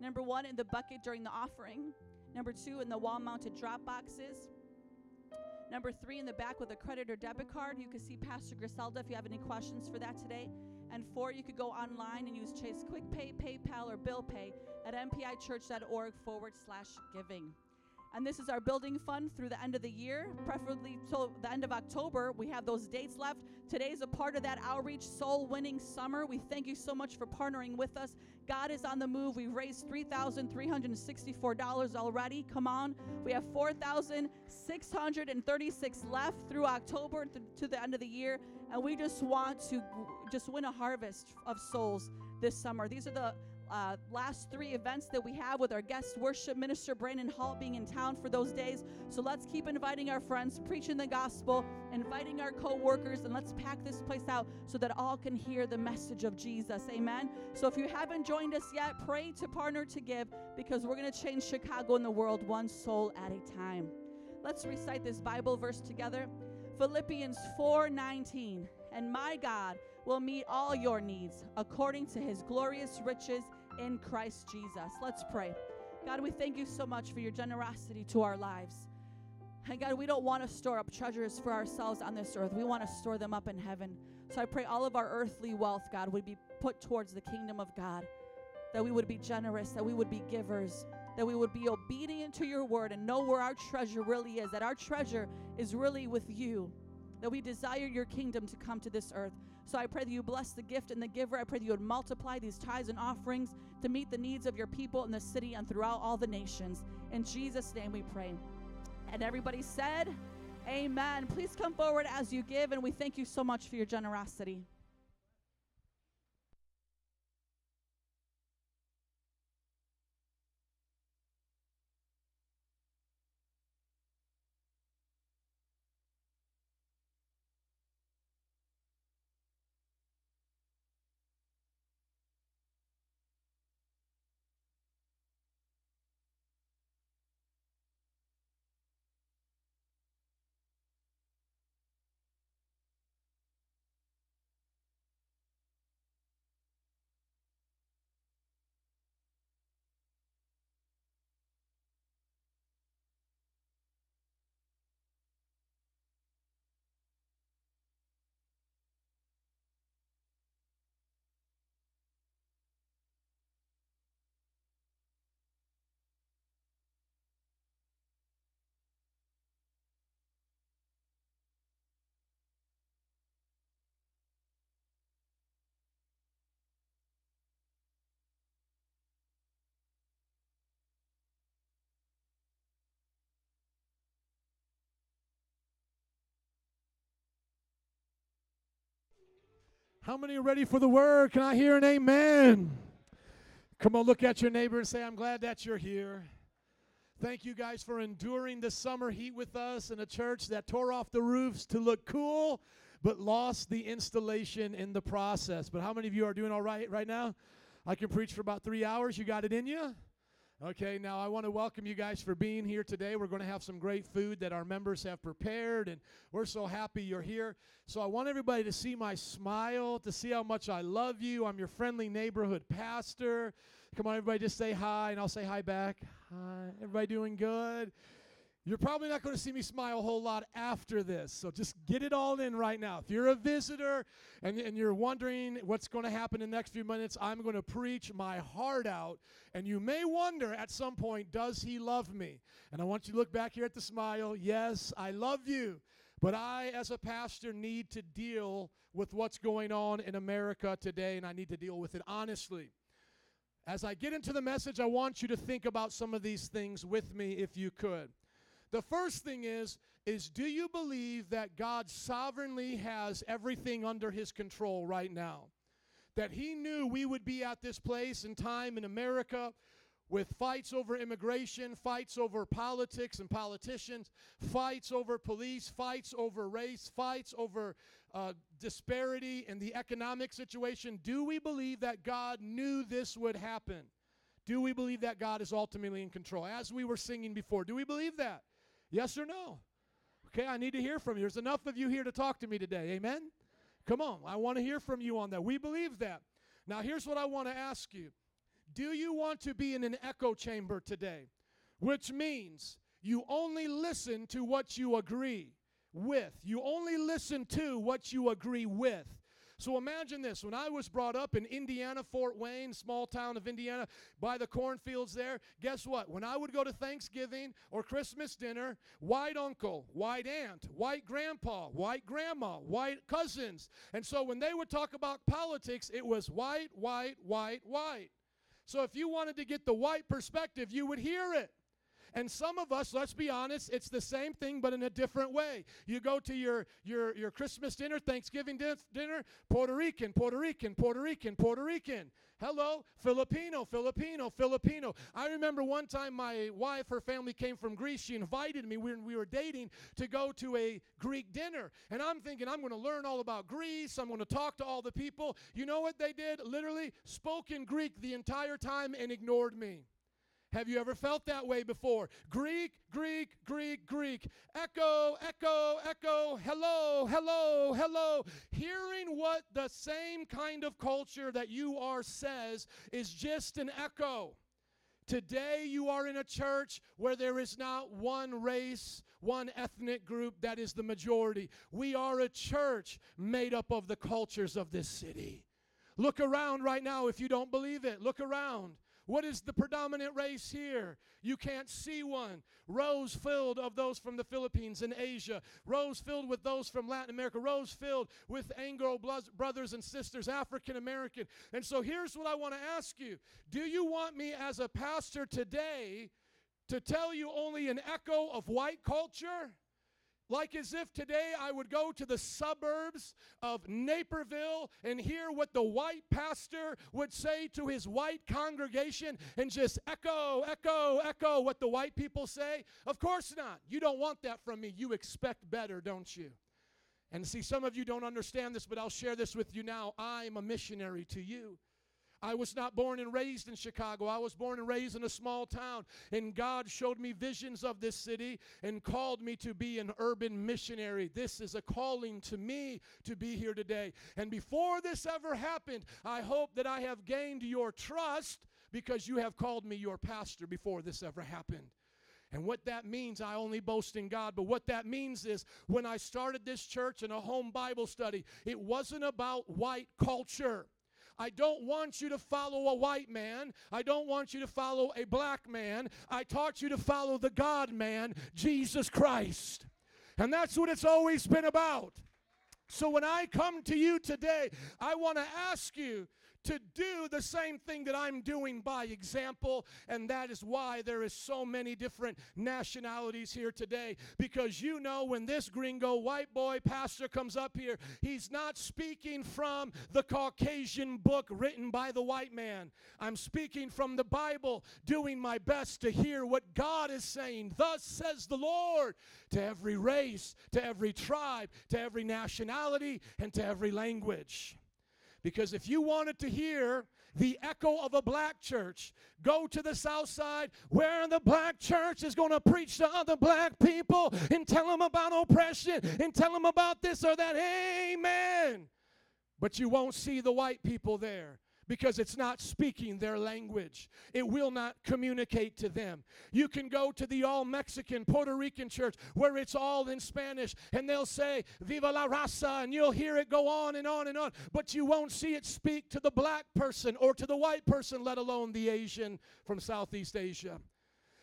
Number one, in the bucket during the offering. Number two, in the wall mounted drop boxes. Number three, in the back with a credit or debit card. You can see Pastor Griselda if you have any questions for that today. And four, you could go online and use Chase Quick Pay, PayPal, or Bill Pay at mpichurch.org forward slash giving. And this is our building fund through the end of the year, preferably till the end of October. We have those dates left. Today's a part of that outreach soul winning summer. We thank you so much for partnering with us. God is on the move. We've raised $3,364 already. Come on. We have 4,636 left through October to the end of the year. And we just want to just win a harvest of souls this summer. These are the uh, last three events that we have with our guest worship minister Brandon Hall being in town for those days. So let's keep inviting our friends, preaching the gospel, inviting our co-workers, and let's pack this place out so that all can hear the message of Jesus. Amen. So if you haven't joined us yet, pray to partner to give because we're going to change Chicago and the world one soul at a time. Let's recite this Bible verse together. Philippians 4:19. And my God will meet all your needs according to his glorious riches in Christ Jesus. Let's pray. God, we thank you so much for your generosity to our lives. And God, we don't want to store up treasures for ourselves on this earth. We want to store them up in heaven. So I pray all of our earthly wealth, God, would be put towards the kingdom of God. That we would be generous, that we would be givers, that we would be obedient to your word and know where our treasure really is, that our treasure is really with you, that we desire your kingdom to come to this earth. So I pray that you bless the gift and the giver. I pray that you would multiply these tithes and offerings to meet the needs of your people in the city and throughout all the nations. In Jesus' name we pray. And everybody said, Amen. Please come forward as you give, and we thank you so much for your generosity. How many are ready for the word? Can I hear an amen? Come on, look at your neighbor and say, I'm glad that you're here. Thank you guys for enduring the summer heat with us in a church that tore off the roofs to look cool, but lost the installation in the process. But how many of you are doing all right right now? I can preach for about three hours. You got it in you? Okay, now I want to welcome you guys for being here today. We're going to have some great food that our members have prepared, and we're so happy you're here. So I want everybody to see my smile, to see how much I love you. I'm your friendly neighborhood pastor. Come on, everybody, just say hi, and I'll say hi back. Hi. Everybody doing good? You're probably not going to see me smile a whole lot after this, so just get it all in right now. If you're a visitor and, and you're wondering what's going to happen in the next few minutes, I'm going to preach my heart out. And you may wonder at some point, does he love me? And I want you to look back here at the smile. Yes, I love you. But I, as a pastor, need to deal with what's going on in America today, and I need to deal with it honestly. As I get into the message, I want you to think about some of these things with me if you could. The first thing is is do you believe that God sovereignly has everything under his control right now? That he knew we would be at this place and time in America with fights over immigration, fights over politics and politicians, fights over police, fights over race, fights over uh, disparity in the economic situation. Do we believe that God knew this would happen? Do we believe that God is ultimately in control? As we were singing before, do we believe that? Yes or no? Okay, I need to hear from you. There's enough of you here to talk to me today. Amen? Come on, I want to hear from you on that. We believe that. Now, here's what I want to ask you Do you want to be in an echo chamber today? Which means you only listen to what you agree with, you only listen to what you agree with. So imagine this. When I was brought up in Indiana, Fort Wayne, small town of Indiana, by the cornfields there, guess what? When I would go to Thanksgiving or Christmas dinner, white uncle, white aunt, white grandpa, white grandma, white cousins. And so when they would talk about politics, it was white, white, white, white. So if you wanted to get the white perspective, you would hear it. And some of us, let's be honest, it's the same thing but in a different way. You go to your your your Christmas dinner, Thanksgiving dinner, Puerto Rican, Puerto Rican, Puerto Rican, Puerto Rican. Hello, Filipino, Filipino, Filipino. I remember one time my wife, her family came from Greece. She invited me when we were dating to go to a Greek dinner. And I'm thinking, I'm going to learn all about Greece. I'm going to talk to all the people. You know what they did? Literally spoke in Greek the entire time and ignored me. Have you ever felt that way before? Greek, Greek, Greek, Greek. Echo, echo, echo. Hello, hello, hello. Hearing what the same kind of culture that you are says is just an echo. Today, you are in a church where there is not one race, one ethnic group that is the majority. We are a church made up of the cultures of this city. Look around right now if you don't believe it. Look around. What is the predominant race here? You can't see one. Rows filled of those from the Philippines and Asia. Rows filled with those from Latin America. Rows filled with Anglo brothers and sisters, African American. And so here's what I want to ask you Do you want me as a pastor today to tell you only an echo of white culture? Like as if today I would go to the suburbs of Naperville and hear what the white pastor would say to his white congregation and just echo, echo, echo what the white people say? Of course not. You don't want that from me. You expect better, don't you? And see, some of you don't understand this, but I'll share this with you now. I'm a missionary to you. I was not born and raised in Chicago. I was born and raised in a small town. And God showed me visions of this city and called me to be an urban missionary. This is a calling to me to be here today. And before this ever happened, I hope that I have gained your trust because you have called me your pastor before this ever happened. And what that means, I only boast in God, but what that means is when I started this church in a home Bible study, it wasn't about white culture. I don't want you to follow a white man. I don't want you to follow a black man. I taught you to follow the God man, Jesus Christ. And that's what it's always been about. So when I come to you today, I want to ask you to do the same thing that I'm doing by example, and that is why there is so many different nationalities here today. Because you know, when this gringo white boy pastor comes up here, he's not speaking from the Caucasian book written by the white man. I'm speaking from the Bible, doing my best to hear what God is saying. Thus says the Lord to every race, to every tribe, to every nationality, and to every language. Because if you wanted to hear the echo of a black church, go to the south side where the black church is going to preach to other black people and tell them about oppression and tell them about this or that. Amen. But you won't see the white people there because it's not speaking their language. It will not communicate to them. You can go to the all Mexican Puerto Rican church where it's all in Spanish and they'll say, Viva la raza, and you'll hear it go on and on and on, but you won't see it speak to the black person or to the white person, let alone the Asian from Southeast Asia.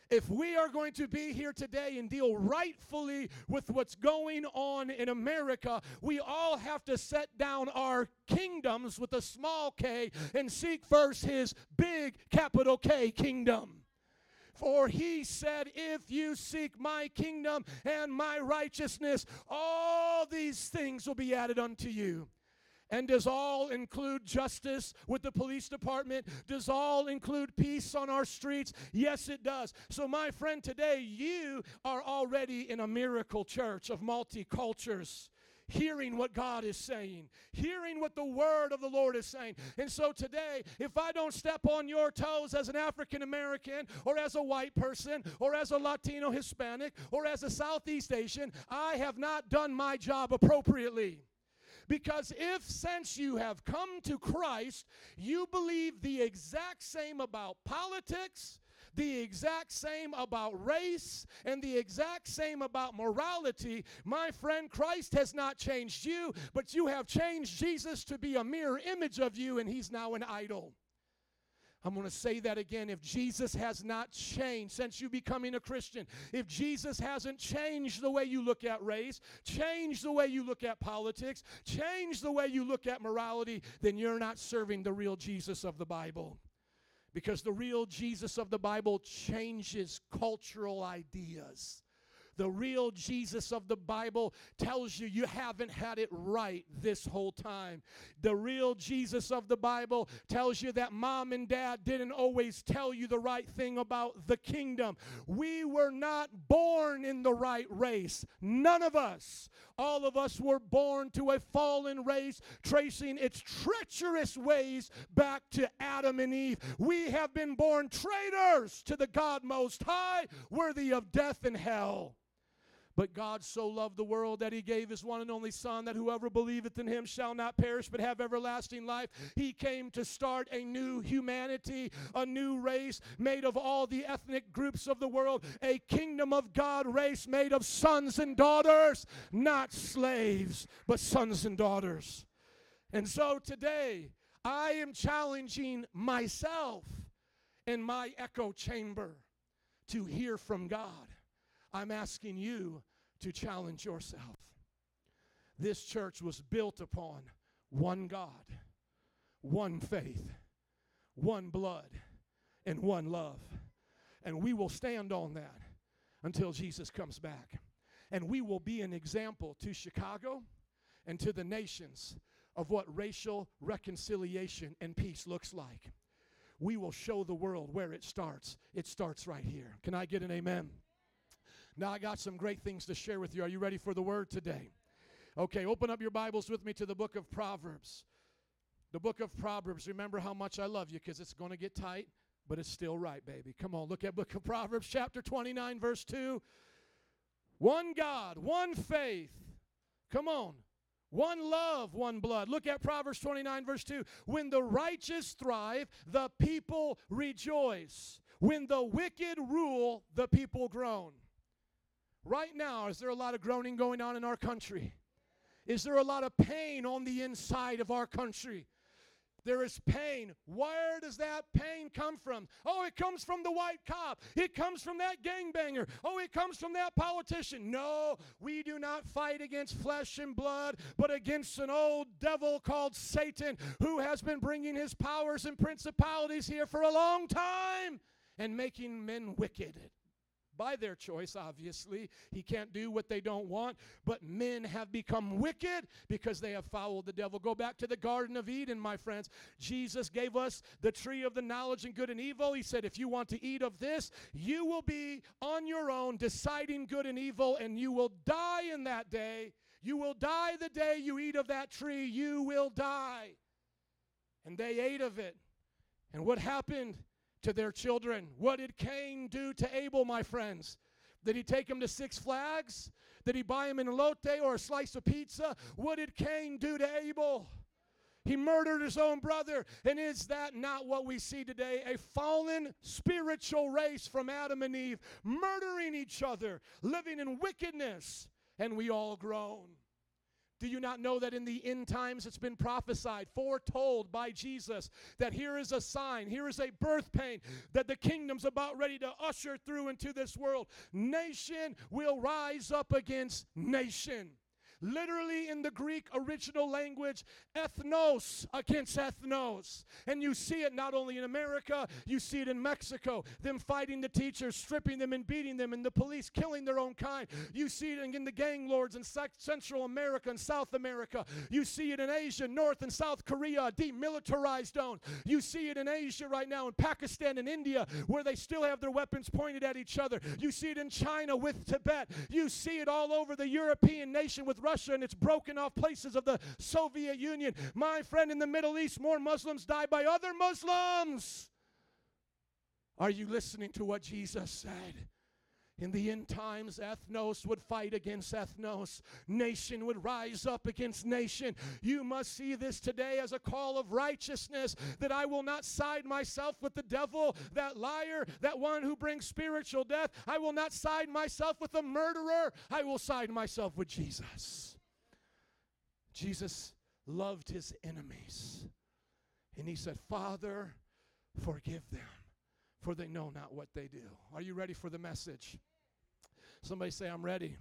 If we are going to be here today and deal rightfully with what's going on in America, we all have to set down our kingdoms with a small k and seek first his big capital K kingdom. For he said, If you seek my kingdom and my righteousness, all these things will be added unto you. And does all include justice with the police department? Does all include peace on our streets? Yes, it does. So, my friend, today you are already in a miracle church of multicultures. Hearing what God is saying, hearing what the word of the Lord is saying. And so today, if I don't step on your toes as an African American, or as a white person, or as a Latino Hispanic, or as a Southeast Asian, I have not done my job appropriately. Because if, since you have come to Christ, you believe the exact same about politics, the exact same about race, and the exact same about morality, my friend, Christ has not changed you, but you have changed Jesus to be a mirror image of you, and he's now an idol. I'm going to say that again. If Jesus has not changed since you becoming a Christian, if Jesus hasn't changed the way you look at race, changed the way you look at politics, changed the way you look at morality, then you're not serving the real Jesus of the Bible. Because the real Jesus of the Bible changes cultural ideas. The real Jesus of the Bible tells you you haven't had it right this whole time. The real Jesus of the Bible tells you that mom and dad didn't always tell you the right thing about the kingdom. We were not born in the right race. None of us. All of us were born to a fallen race, tracing its treacherous ways back to Adam and Eve. We have been born traitors to the God Most High, worthy of death and hell. But God so loved the world that he gave his one and only Son, that whoever believeth in him shall not perish but have everlasting life. He came to start a new humanity, a new race made of all the ethnic groups of the world, a kingdom of God race made of sons and daughters, not slaves, but sons and daughters. And so today, I am challenging myself in my echo chamber to hear from God. I'm asking you to challenge yourself. This church was built upon one God, one faith, one blood, and one love. And we will stand on that until Jesus comes back. And we will be an example to Chicago and to the nations of what racial reconciliation and peace looks like. We will show the world where it starts. It starts right here. Can I get an amen? Now, I got some great things to share with you. Are you ready for the word today? Okay, open up your Bibles with me to the book of Proverbs. The book of Proverbs. Remember how much I love you because it's going to get tight, but it's still right, baby. Come on, look at book of Proverbs, chapter 29, verse 2. One God, one faith. Come on. One love, one blood. Look at Proverbs 29, verse 2. When the righteous thrive, the people rejoice. When the wicked rule, the people groan. Right now, is there a lot of groaning going on in our country? Is there a lot of pain on the inside of our country? There is pain. Where does that pain come from? Oh, it comes from the white cop. It comes from that gangbanger. Oh, it comes from that politician. No, we do not fight against flesh and blood, but against an old devil called Satan who has been bringing his powers and principalities here for a long time and making men wicked by their choice, obviously. He can't do what they don't want. But men have become wicked because they have followed the devil. Go back to the Garden of Eden, my friends. Jesus gave us the tree of the knowledge and good and evil. He said, if you want to eat of this, you will be on your own deciding good and evil, and you will die in that day. You will die the day you eat of that tree. You will die. And they ate of it. And what happened? To their children. What did Cain do to Abel, my friends? Did he take him to Six Flags? Did he buy him an elote or a slice of pizza? What did Cain do to Abel? He murdered his own brother. And is that not what we see today? A fallen spiritual race from Adam and Eve, murdering each other, living in wickedness, and we all groan. Do you not know that in the end times it's been prophesied, foretold by Jesus, that here is a sign, here is a birth pain, that the kingdom's about ready to usher through into this world? Nation will rise up against nation. Literally in the Greek original language, ethnos against ethnos. And you see it not only in America, you see it in Mexico. Them fighting the teachers, stripping them and beating them, and the police killing their own kind. You see it in the gang lords in Central America and South America. You see it in Asia, North and South Korea, demilitarized zone. You see it in Asia right now, in Pakistan and India, where they still have their weapons pointed at each other. You see it in China with Tibet. You see it all over the European nation with Russia and its broken off places of the Soviet Union. My friend, in the Middle East, more Muslims die by other Muslims. Are you listening to what Jesus said? In the end times, ethnos would fight against ethnos. Nation would rise up against nation. You must see this today as a call of righteousness that I will not side myself with the devil, that liar, that one who brings spiritual death. I will not side myself with the murderer. I will side myself with Jesus. Jesus loved his enemies. And he said, Father, forgive them, for they know not what they do. Are you ready for the message? Somebody say, I'm ready.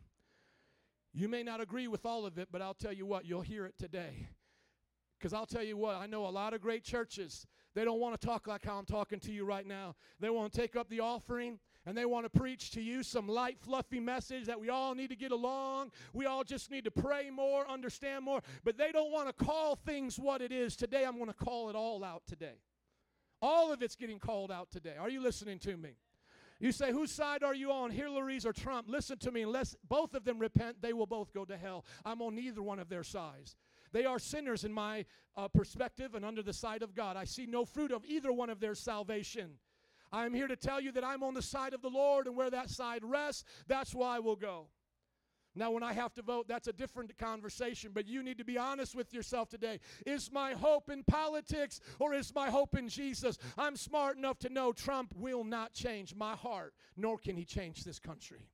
You may not agree with all of it, but I'll tell you what, you'll hear it today. Because I'll tell you what, I know a lot of great churches. They don't want to talk like how I'm talking to you right now. They want to take up the offering and they want to preach to you some light, fluffy message that we all need to get along. We all just need to pray more, understand more. But they don't want to call things what it is. Today, I'm going to call it all out today. All of it's getting called out today. Are you listening to me? You say, whose side are you on, Hillary's or Trump? Listen to me. Unless both of them repent, they will both go to hell. I'm on neither one of their sides. They are sinners in my uh, perspective and under the sight of God. I see no fruit of either one of their salvation. I'm here to tell you that I'm on the side of the Lord, and where that side rests, that's where I will go. Now, when I have to vote, that's a different conversation, but you need to be honest with yourself today. Is my hope in politics or is my hope in Jesus? I'm smart enough to know Trump will not change my heart, nor can he change this country.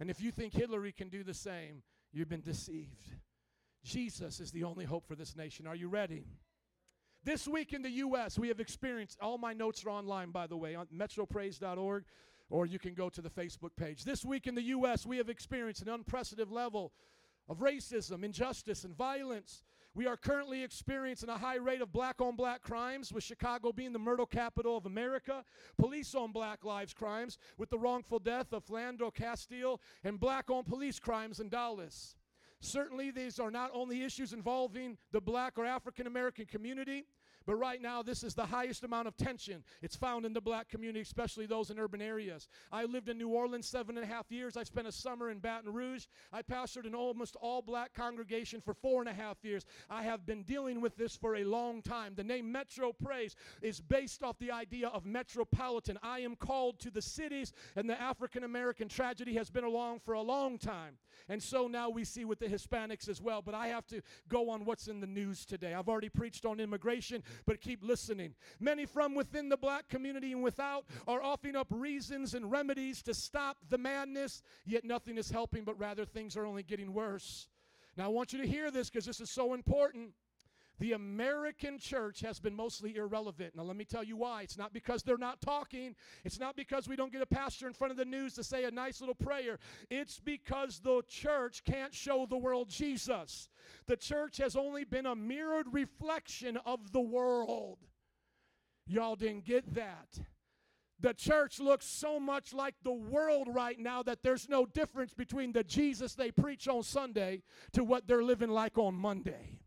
And if you think Hillary can do the same, you've been deceived. Jesus is the only hope for this nation. Are you ready? This week in the U.S., we have experienced, all my notes are online, by the way, on metropraise.org, or you can go to the Facebook page. This week in the U.S., we have experienced an unprecedented level of racism, injustice, and violence. We are currently experiencing a high rate of black on black crimes, with Chicago being the murder capital of America, police on black lives crimes, with the wrongful death of Philando Castile, and black on police crimes in Dallas. Certainly, these are not only issues involving the black or African American community, but right now, this is the highest amount of tension it's found in the black community, especially those in urban areas. I lived in New Orleans seven and a half years. I spent a summer in Baton Rouge. I pastored an almost all black congregation for four and a half years. I have been dealing with this for a long time. The name Metro Praise is based off the idea of metropolitan. I am called to the cities, and the African American tragedy has been along for a long time. And so now we see with the Hispanics as well. But I have to go on what's in the news today. I've already preached on immigration but keep listening. Many from within the black community and without are offering up reasons and remedies to stop the madness, yet nothing is helping, but rather things are only getting worse. Now, I want you to hear this because this is so important. The American church has been mostly irrelevant. Now, let me tell you why. It's not because they're not talking, it's not because we don't get a pastor in front of the news to say a nice little prayer. It's because the church can't show the world Jesus. The church has only been a mirrored reflection of the world. Y'all didn't get that. The church looks so much like the world right now that there's no difference between the Jesus they preach on Sunday to what they're living like on Monday.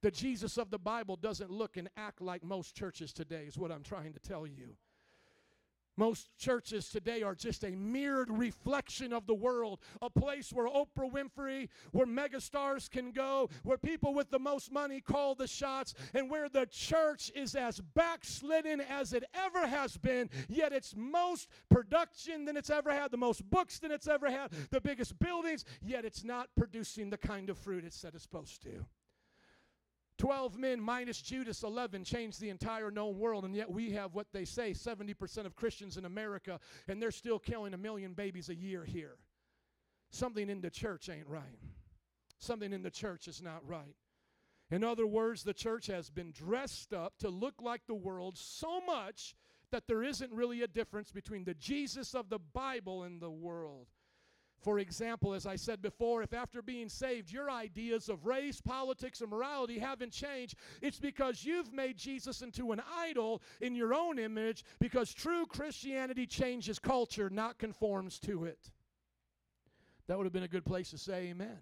The Jesus of the Bible doesn't look and act like most churches today, is what I'm trying to tell you. Most churches today are just a mirrored reflection of the world, a place where Oprah Winfrey, where megastars can go, where people with the most money call the shots, and where the church is as backslidden as it ever has been, yet it's most production than it's ever had, the most books than it's ever had, the biggest buildings, yet it's not producing the kind of fruit it said it's supposed to. 12 men minus Judas 11 changed the entire known world, and yet we have what they say 70% of Christians in America, and they're still killing a million babies a year here. Something in the church ain't right. Something in the church is not right. In other words, the church has been dressed up to look like the world so much that there isn't really a difference between the Jesus of the Bible and the world. For example, as I said before, if after being saved your ideas of race, politics, and morality haven't changed, it's because you've made Jesus into an idol in your own image because true Christianity changes culture, not conforms to it. That would have been a good place to say amen.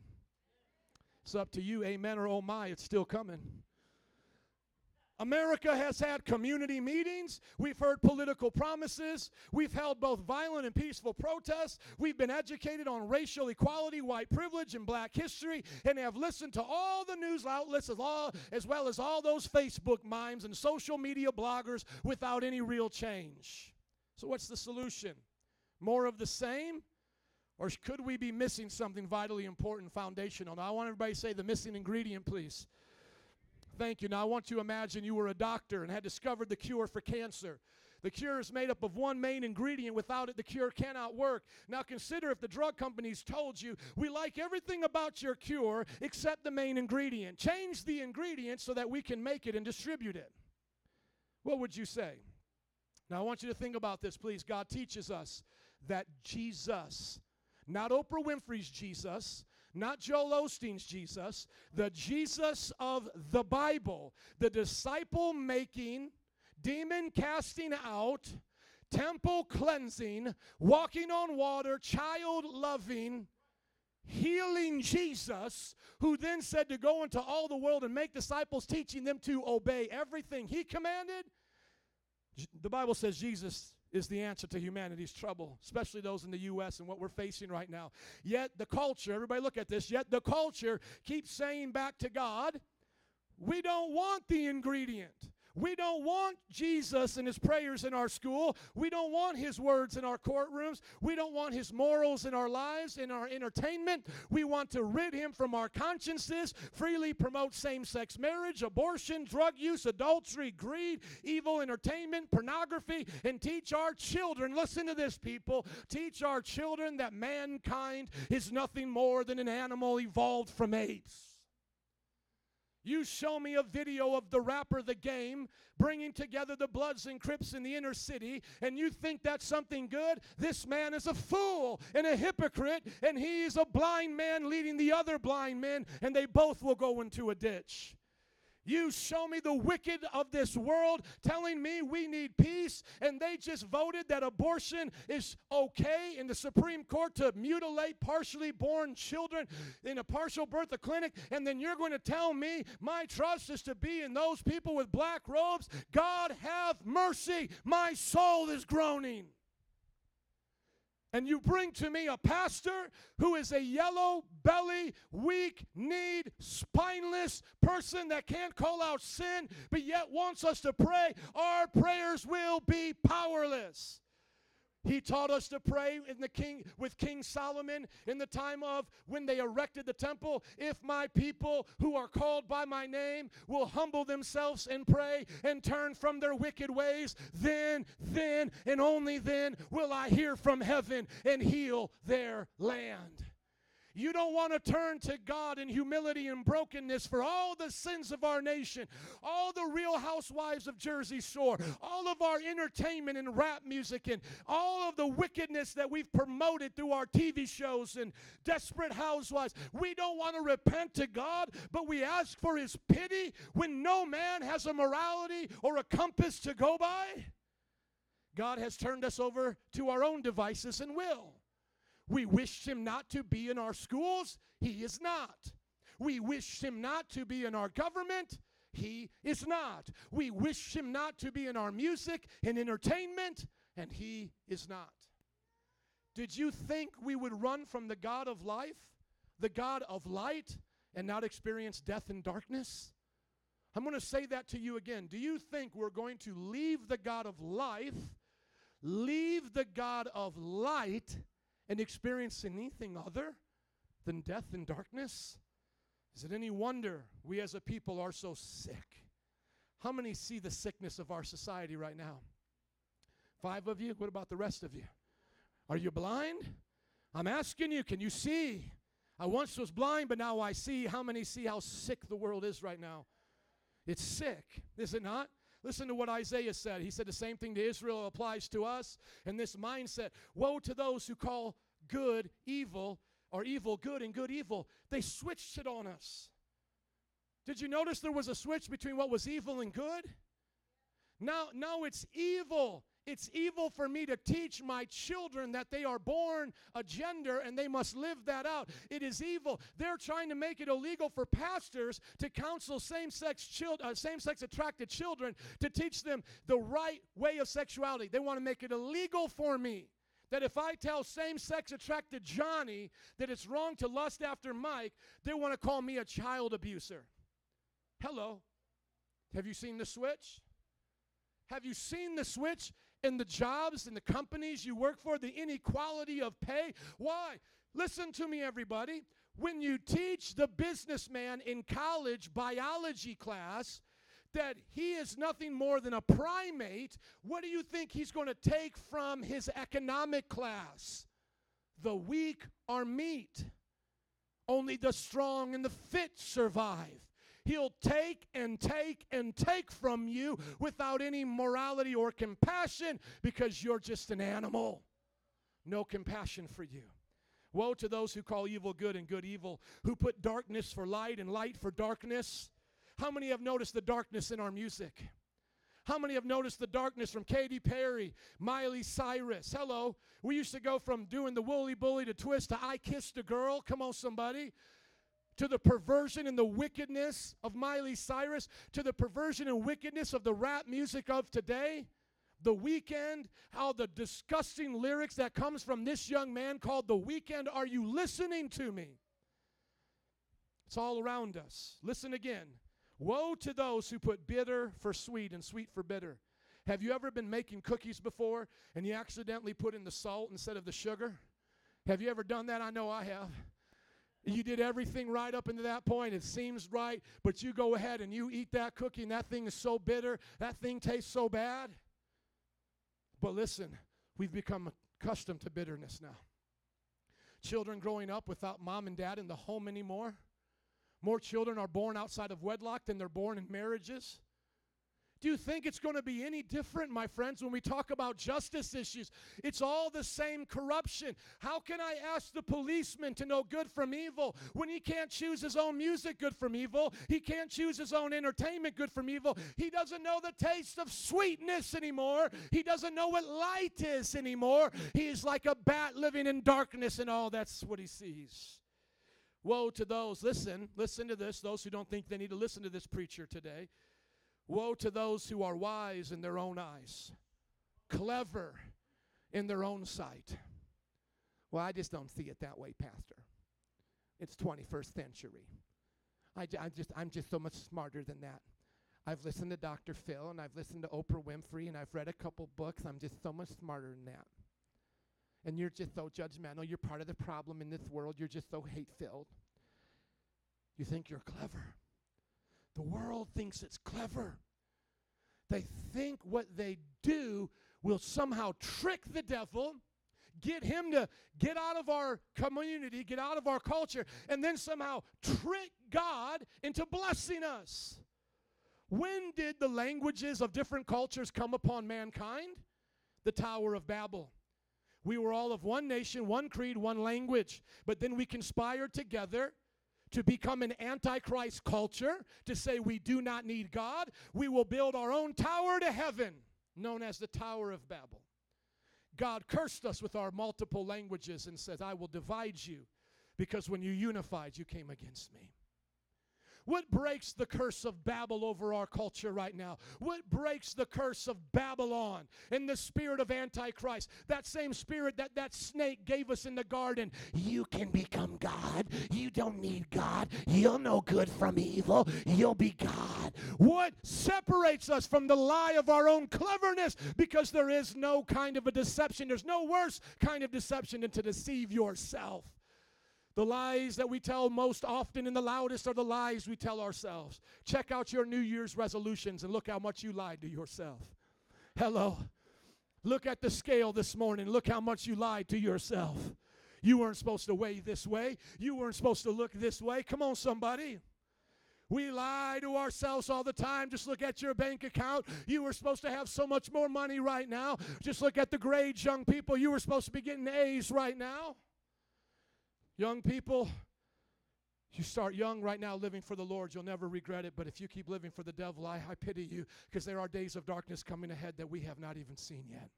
It's up to you, amen or oh my, it's still coming. America has had community meetings. We've heard political promises. We've held both violent and peaceful protests. We've been educated on racial equality, white privilege, and black history, and have listened to all the news outlets as, all, as well as all those Facebook mimes and social media bloggers without any real change. So, what's the solution? More of the same? Or could we be missing something vitally important, foundational? Now, I want everybody to say the missing ingredient, please. Thank you. Now, I want you to imagine you were a doctor and had discovered the cure for cancer. The cure is made up of one main ingredient. Without it, the cure cannot work. Now, consider if the drug companies told you, we like everything about your cure except the main ingredient. Change the ingredient so that we can make it and distribute it. What would you say? Now, I want you to think about this, please. God teaches us that Jesus, not Oprah Winfrey's Jesus, not Joel Osteen's Jesus, the Jesus of the Bible, the disciple making, demon casting out, temple cleansing, walking on water, child loving, healing Jesus, who then said to go into all the world and make disciples, teaching them to obey everything he commanded. The Bible says Jesus is the answer to humanity's trouble, especially those in the U.S. and what we're facing right now. Yet the culture, everybody look at this, yet the culture keeps saying back to God, we don't want the ingredient. We don't want Jesus and his prayers in our school. We don't want his words in our courtrooms. We don't want his morals in our lives, in our entertainment. We want to rid him from our consciences, freely promote same sex marriage, abortion, drug use, adultery, greed, evil entertainment, pornography, and teach our children, listen to this, people, teach our children that mankind is nothing more than an animal evolved from apes. You show me a video of the rapper The Game bringing together the Bloods and Crips in the inner city, and you think that's something good? This man is a fool and a hypocrite, and he is a blind man leading the other blind men, and they both will go into a ditch. You show me the wicked of this world telling me we need peace, and they just voted that abortion is okay in the Supreme Court to mutilate partially born children in a partial birth clinic, and then you're going to tell me my trust is to be in those people with black robes? God have mercy, my soul is groaning. And you bring to me a pastor who is a yellow belly, weak kneed, spineless person that can't call out sin, but yet wants us to pray. Our prayers will be powerless. He taught us to pray in the king with King Solomon in the time of when they erected the temple. If my people who are called by my name will humble themselves and pray and turn from their wicked ways, then, then, and only then will I hear from heaven and heal their land. You don't want to turn to God in humility and brokenness for all the sins of our nation, all the real housewives of Jersey Shore, all of our entertainment and rap music, and all of the wickedness that we've promoted through our TV shows and desperate housewives. We don't want to repent to God, but we ask for His pity when no man has a morality or a compass to go by. God has turned us over to our own devices and will. We wish him not to be in our schools. He is not. We wish him not to be in our government. He is not. We wish him not to be in our music and entertainment, and he is not. Did you think we would run from the God of life, the God of light, and not experience death and darkness? I'm going to say that to you again. Do you think we're going to leave the God of life, leave the God of light, and experience anything other than death and darkness? Is it any wonder we as a people are so sick? How many see the sickness of our society right now? Five of you? What about the rest of you? Are you blind? I'm asking you, can you see? I once was blind, but now I see. How many see how sick the world is right now? It's sick, is it not? Listen to what Isaiah said. He said the same thing to Israel applies to us. And this mindset woe to those who call good evil or evil good and good evil. They switched it on us. Did you notice there was a switch between what was evil and good? Now, now it's evil. It's evil for me to teach my children that they are born a gender and they must live that out. It is evil. They're trying to make it illegal for pastors to counsel same-sex children, uh, same-sex attracted children to teach them the right way of sexuality. They want to make it illegal for me. That if I tell same sex attracted Johnny that it's wrong to lust after Mike, they want to call me a child abuser. Hello. Have you seen the switch? Have you seen the switch in the jobs and the companies you work for, the inequality of pay? Why? Listen to me, everybody. When you teach the businessman in college biology class that he is nothing more than a primate, what do you think he's going to take from his economic class? The weak are meat. Only the strong and the fit survive. He'll take and take and take from you without any morality or compassion because you're just an animal. No compassion for you. Woe to those who call evil good and good evil, who put darkness for light and light for darkness. How many have noticed the darkness in our music? How many have noticed the darkness from Katy Perry, Miley Cyrus? Hello. We used to go from doing the Wooly Bully to twist to I kissed a girl. Come on, somebody. To the perversion and the wickedness of Miley Cyrus, to the perversion and wickedness of the rap music of today. The Weeknd, how the disgusting lyrics that comes from this young man called The Weeknd. Are you listening to me? It's all around us. Listen again. Woe to those who put bitter for sweet and sweet for bitter. Have you ever been making cookies before and you accidentally put in the salt instead of the sugar? Have you ever done that? I know I have. You did everything right up into that point. It seems right, but you go ahead and you eat that cookie and that thing is so bitter, that thing tastes so bad. But listen, we've become accustomed to bitterness now. Children growing up without mom and dad in the home anymore. More children are born outside of wedlock than they're born in marriages. Do you think it's going to be any different, my friends, when we talk about justice issues? It's all the same corruption. How can I ask the policeman to know good from evil when he can't choose his own music good from evil? He can't choose his own entertainment good from evil. He doesn't know the taste of sweetness anymore. He doesn't know what light is anymore. He is like a bat living in darkness, and all that's what he sees. Woe to those, listen, listen to this, those who don't think they need to listen to this preacher today. Woe to those who are wise in their own eyes, clever in their own sight. Well, I just don't see it that way, Pastor. It's 21st century. I, I just, I'm just so much smarter than that. I've listened to Dr. Phil and I've listened to Oprah Winfrey and I've read a couple books. I'm just so much smarter than that. And you're just so judgmental. You're part of the problem in this world. You're just so hate filled. You think you're clever. The world thinks it's clever. They think what they do will somehow trick the devil, get him to get out of our community, get out of our culture, and then somehow trick God into blessing us. When did the languages of different cultures come upon mankind? The Tower of Babel. We were all of one nation, one creed, one language, but then we conspired together to become an antichrist culture, to say we do not need God. We will build our own tower to heaven, known as the Tower of Babel. God cursed us with our multiple languages and says, I will divide you because when you unified, you came against me. What breaks the curse of Babel over our culture right now? What breaks the curse of Babylon and the spirit of Antichrist? That same spirit that that snake gave us in the garden. You can become God. You don't need God. You'll know good from evil. You'll be God. What separates us from the lie of our own cleverness? Because there is no kind of a deception. There's no worse kind of deception than to deceive yourself. The lies that we tell most often and the loudest are the lies we tell ourselves. Check out your New Year's resolutions and look how much you lied to yourself. Hello. Look at the scale this morning. Look how much you lied to yourself. You weren't supposed to weigh this way. You weren't supposed to look this way. Come on, somebody. We lie to ourselves all the time. Just look at your bank account. You were supposed to have so much more money right now. Just look at the grades, young people. You were supposed to be getting A's right now. Young people, you start young right now living for the Lord, you'll never regret it. But if you keep living for the devil, I, I pity you because there are days of darkness coming ahead that we have not even seen yet.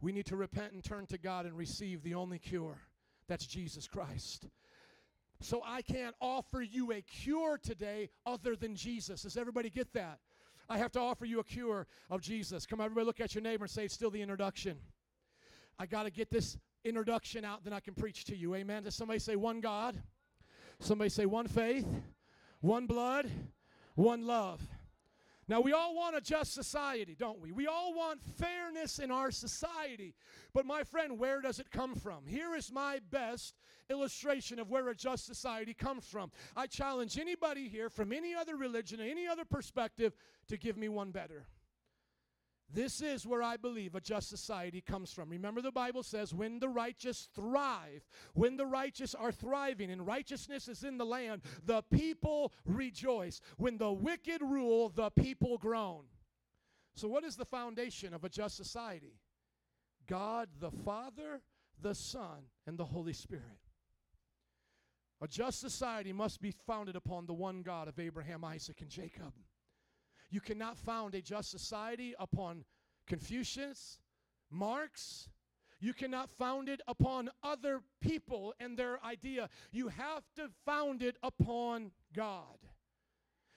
We need to repent and turn to God and receive the only cure that's Jesus Christ. So I can't offer you a cure today other than Jesus. Does everybody get that? I have to offer you a cure of Jesus. Come everybody, look at your neighbor and say, it's still the introduction. I got to get this introduction out, then I can preach to you. Amen. Does somebody say one God? Somebody say one faith, one blood, one love. Now, we all want a just society, don't we? We all want fairness in our society. But, my friend, where does it come from? Here is my best illustration of where a just society comes from. I challenge anybody here from any other religion, any other perspective, to give me one better. This is where I believe a just society comes from. Remember, the Bible says, when the righteous thrive, when the righteous are thriving and righteousness is in the land, the people rejoice. When the wicked rule, the people groan. So, what is the foundation of a just society? God the Father, the Son, and the Holy Spirit. A just society must be founded upon the one God of Abraham, Isaac, and Jacob. You cannot found a just society upon Confucius, Marx. You cannot found it upon other people and their idea. You have to found it upon God.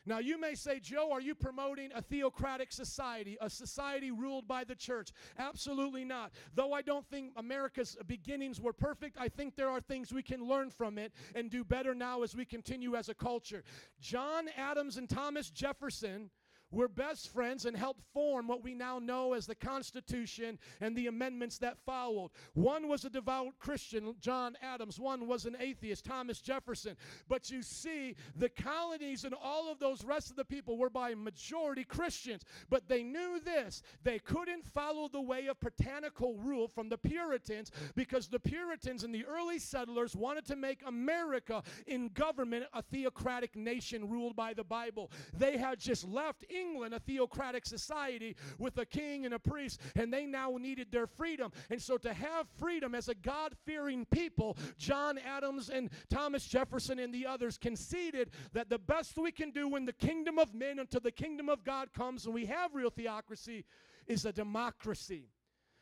Now, you may say, Joe, are you promoting a theocratic society, a society ruled by the church? Absolutely not. Though I don't think America's beginnings were perfect, I think there are things we can learn from it and do better now as we continue as a culture. John Adams and Thomas Jefferson were best friends and helped form what we now know as the Constitution and the amendments that followed. One was a devout Christian, John Adams. One was an atheist, Thomas Jefferson. But you see, the colonies and all of those rest of the people were by majority Christians. But they knew this they couldn't follow the way of puritanical rule from the Puritans because the Puritans and the early settlers wanted to make America in government a theocratic nation ruled by the Bible. They had just left England a theocratic society with a king and a priest, and they now needed their freedom. And so, to have freedom as a God fearing people, John Adams and Thomas Jefferson and the others conceded that the best we can do when the kingdom of men until the kingdom of God comes and we have real theocracy is a democracy.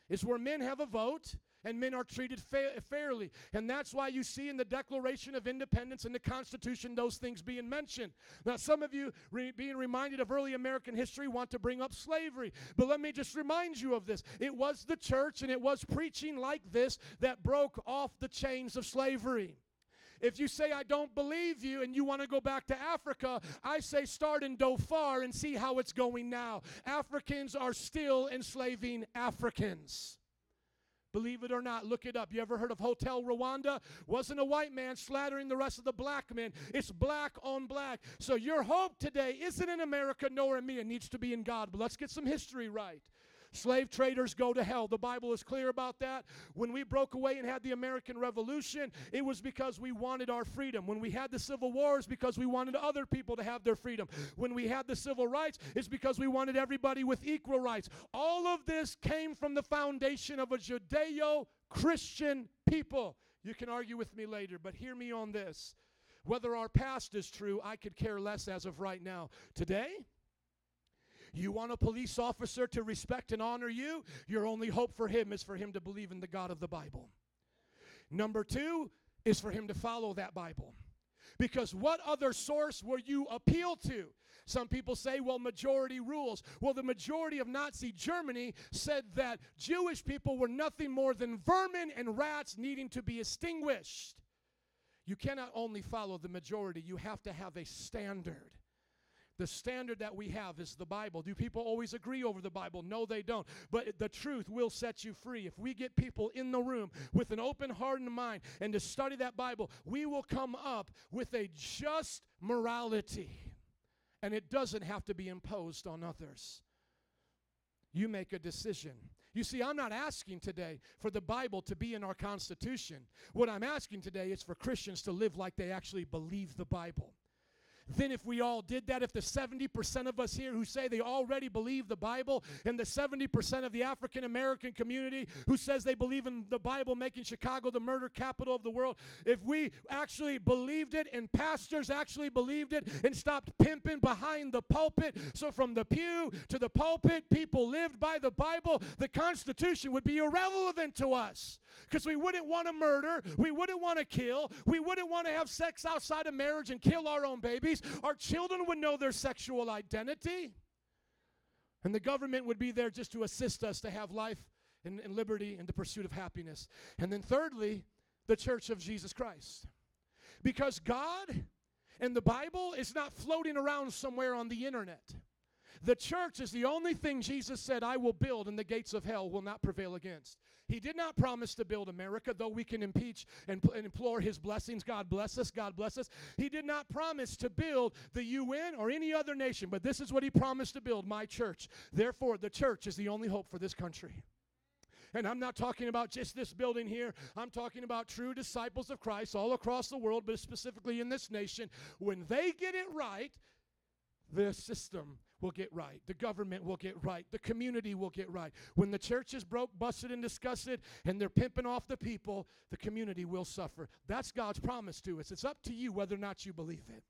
It's where men have a vote and men are treated fa- fairly. And that's why you see in the Declaration of Independence and the Constitution those things being mentioned. Now, some of you, re- being reminded of early American history, want to bring up slavery. But let me just remind you of this it was the church and it was preaching like this that broke off the chains of slavery. If you say, I don't believe you, and you want to go back to Africa, I say start in Darfur and see how it's going now. Africans are still enslaving Africans. Believe it or not, look it up. You ever heard of Hotel Rwanda? Wasn't a white man slaughtering the rest of the black men. It's black on black. So your hope today isn't in America nor in me. It needs to be in God. But let's get some history right. Slave traders go to hell. The Bible is clear about that. When we broke away and had the American Revolution, it was because we wanted our freedom. When we had the Civil Wars, because we wanted other people to have their freedom. When we had the civil rights, it's because we wanted everybody with equal rights. All of this came from the foundation of a Judeo Christian people. You can argue with me later, but hear me on this. Whether our past is true, I could care less as of right now. Today, you want a police officer to respect and honor you? Your only hope for him is for him to believe in the God of the Bible. Number two is for him to follow that Bible. Because what other source will you appeal to? Some people say, well, majority rules. Well, the majority of Nazi Germany said that Jewish people were nothing more than vermin and rats needing to be extinguished. You cannot only follow the majority, you have to have a standard. The standard that we have is the Bible. Do people always agree over the Bible? No, they don't. But the truth will set you free. If we get people in the room with an open heart and mind and to study that Bible, we will come up with a just morality. And it doesn't have to be imposed on others. You make a decision. You see, I'm not asking today for the Bible to be in our Constitution. What I'm asking today is for Christians to live like they actually believe the Bible then if we all did that, if the 70% of us here who say they already believe the Bible, and the 70% of the African American community who says they believe in the Bible making Chicago the murder capital of the world, if we actually believed it and pastors actually believed it and stopped pimping behind the pulpit, so from the pew to the pulpit, people lived by the Bible, the Constitution would be irrelevant to us because we wouldn't want to murder, we wouldn't want to kill, we wouldn't want to have sex outside of marriage and kill our own babies. Our children would know their sexual identity. And the government would be there just to assist us to have life and, and liberty and the pursuit of happiness. And then, thirdly, the church of Jesus Christ. Because God and the Bible is not floating around somewhere on the internet. The church is the only thing Jesus said, I will build, and the gates of hell will not prevail against. He did not promise to build America, though we can impeach and, and, implore his blessings. God bless us, God bless us. He did not promise to build the UN or any other nation, but this is what he promised to build my church. Therefore, the church is the only hope for this country. And I'm not talking about just this building here. I'm talking about true disciples of Christ all across the world, but specifically in this nation. When they get it right, the system will get right. The government will get right. The community will get right. When the church is broke, busted, and disgusted, and they're pimping off the people, the community will suffer. That's God's promise to us. It's up to you whether or not you believe it.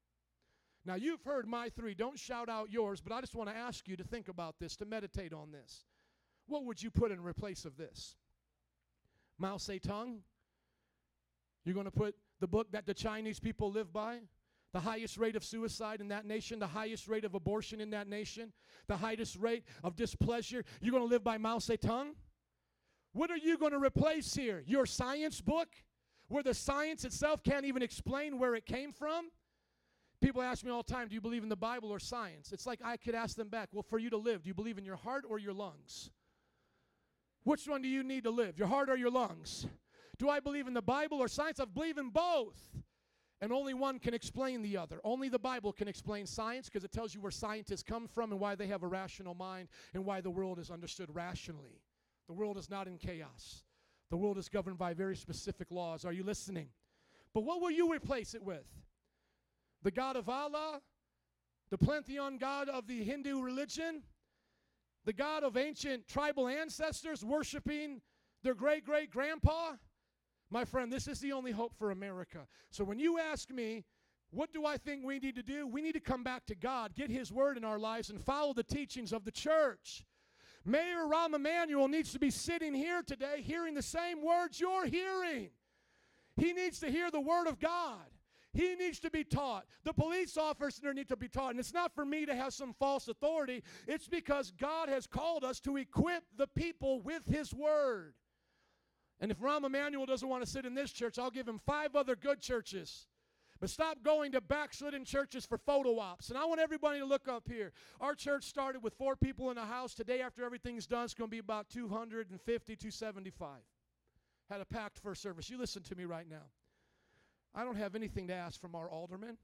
Now, you've heard my three. Don't shout out yours, but I just want to ask you to think about this, to meditate on this. What would you put in replace of this? Mao Zedong? You're going to put the book that the Chinese people live by? The highest rate of suicide in that nation, the highest rate of abortion in that nation, the highest rate of displeasure. You're going to live by Mao Zedong? What are you going to replace here? Your science book, where the science itself can't even explain where it came from? People ask me all the time, do you believe in the Bible or science? It's like I could ask them back, well, for you to live, do you believe in your heart or your lungs? Which one do you need to live, your heart or your lungs? Do I believe in the Bible or science? I believe in both. And only one can explain the other. Only the Bible can explain science because it tells you where scientists come from and why they have a rational mind and why the world is understood rationally. The world is not in chaos. The world is governed by very specific laws. Are you listening? But what will you replace it with? The God of Allah? The pantheon God of the Hindu religion? The God of ancient tribal ancestors worshiping their great great grandpa? My friend, this is the only hope for America. So when you ask me, what do I think we need to do? We need to come back to God, get His word in our lives, and follow the teachings of the church. Mayor Rahm Emanuel needs to be sitting here today hearing the same words you're hearing. He needs to hear the word of God. He needs to be taught. The police officer needs to be taught. And it's not for me to have some false authority, it's because God has called us to equip the people with His word. And if Rahm Emanuel doesn't want to sit in this church, I'll give him five other good churches. But stop going to backslidden churches for photo ops. And I want everybody to look up here. Our church started with four people in the house. Today, after everything's done, it's going to be about 250, 275. Had a packed first service. You listen to me right now. I don't have anything to ask from our aldermen.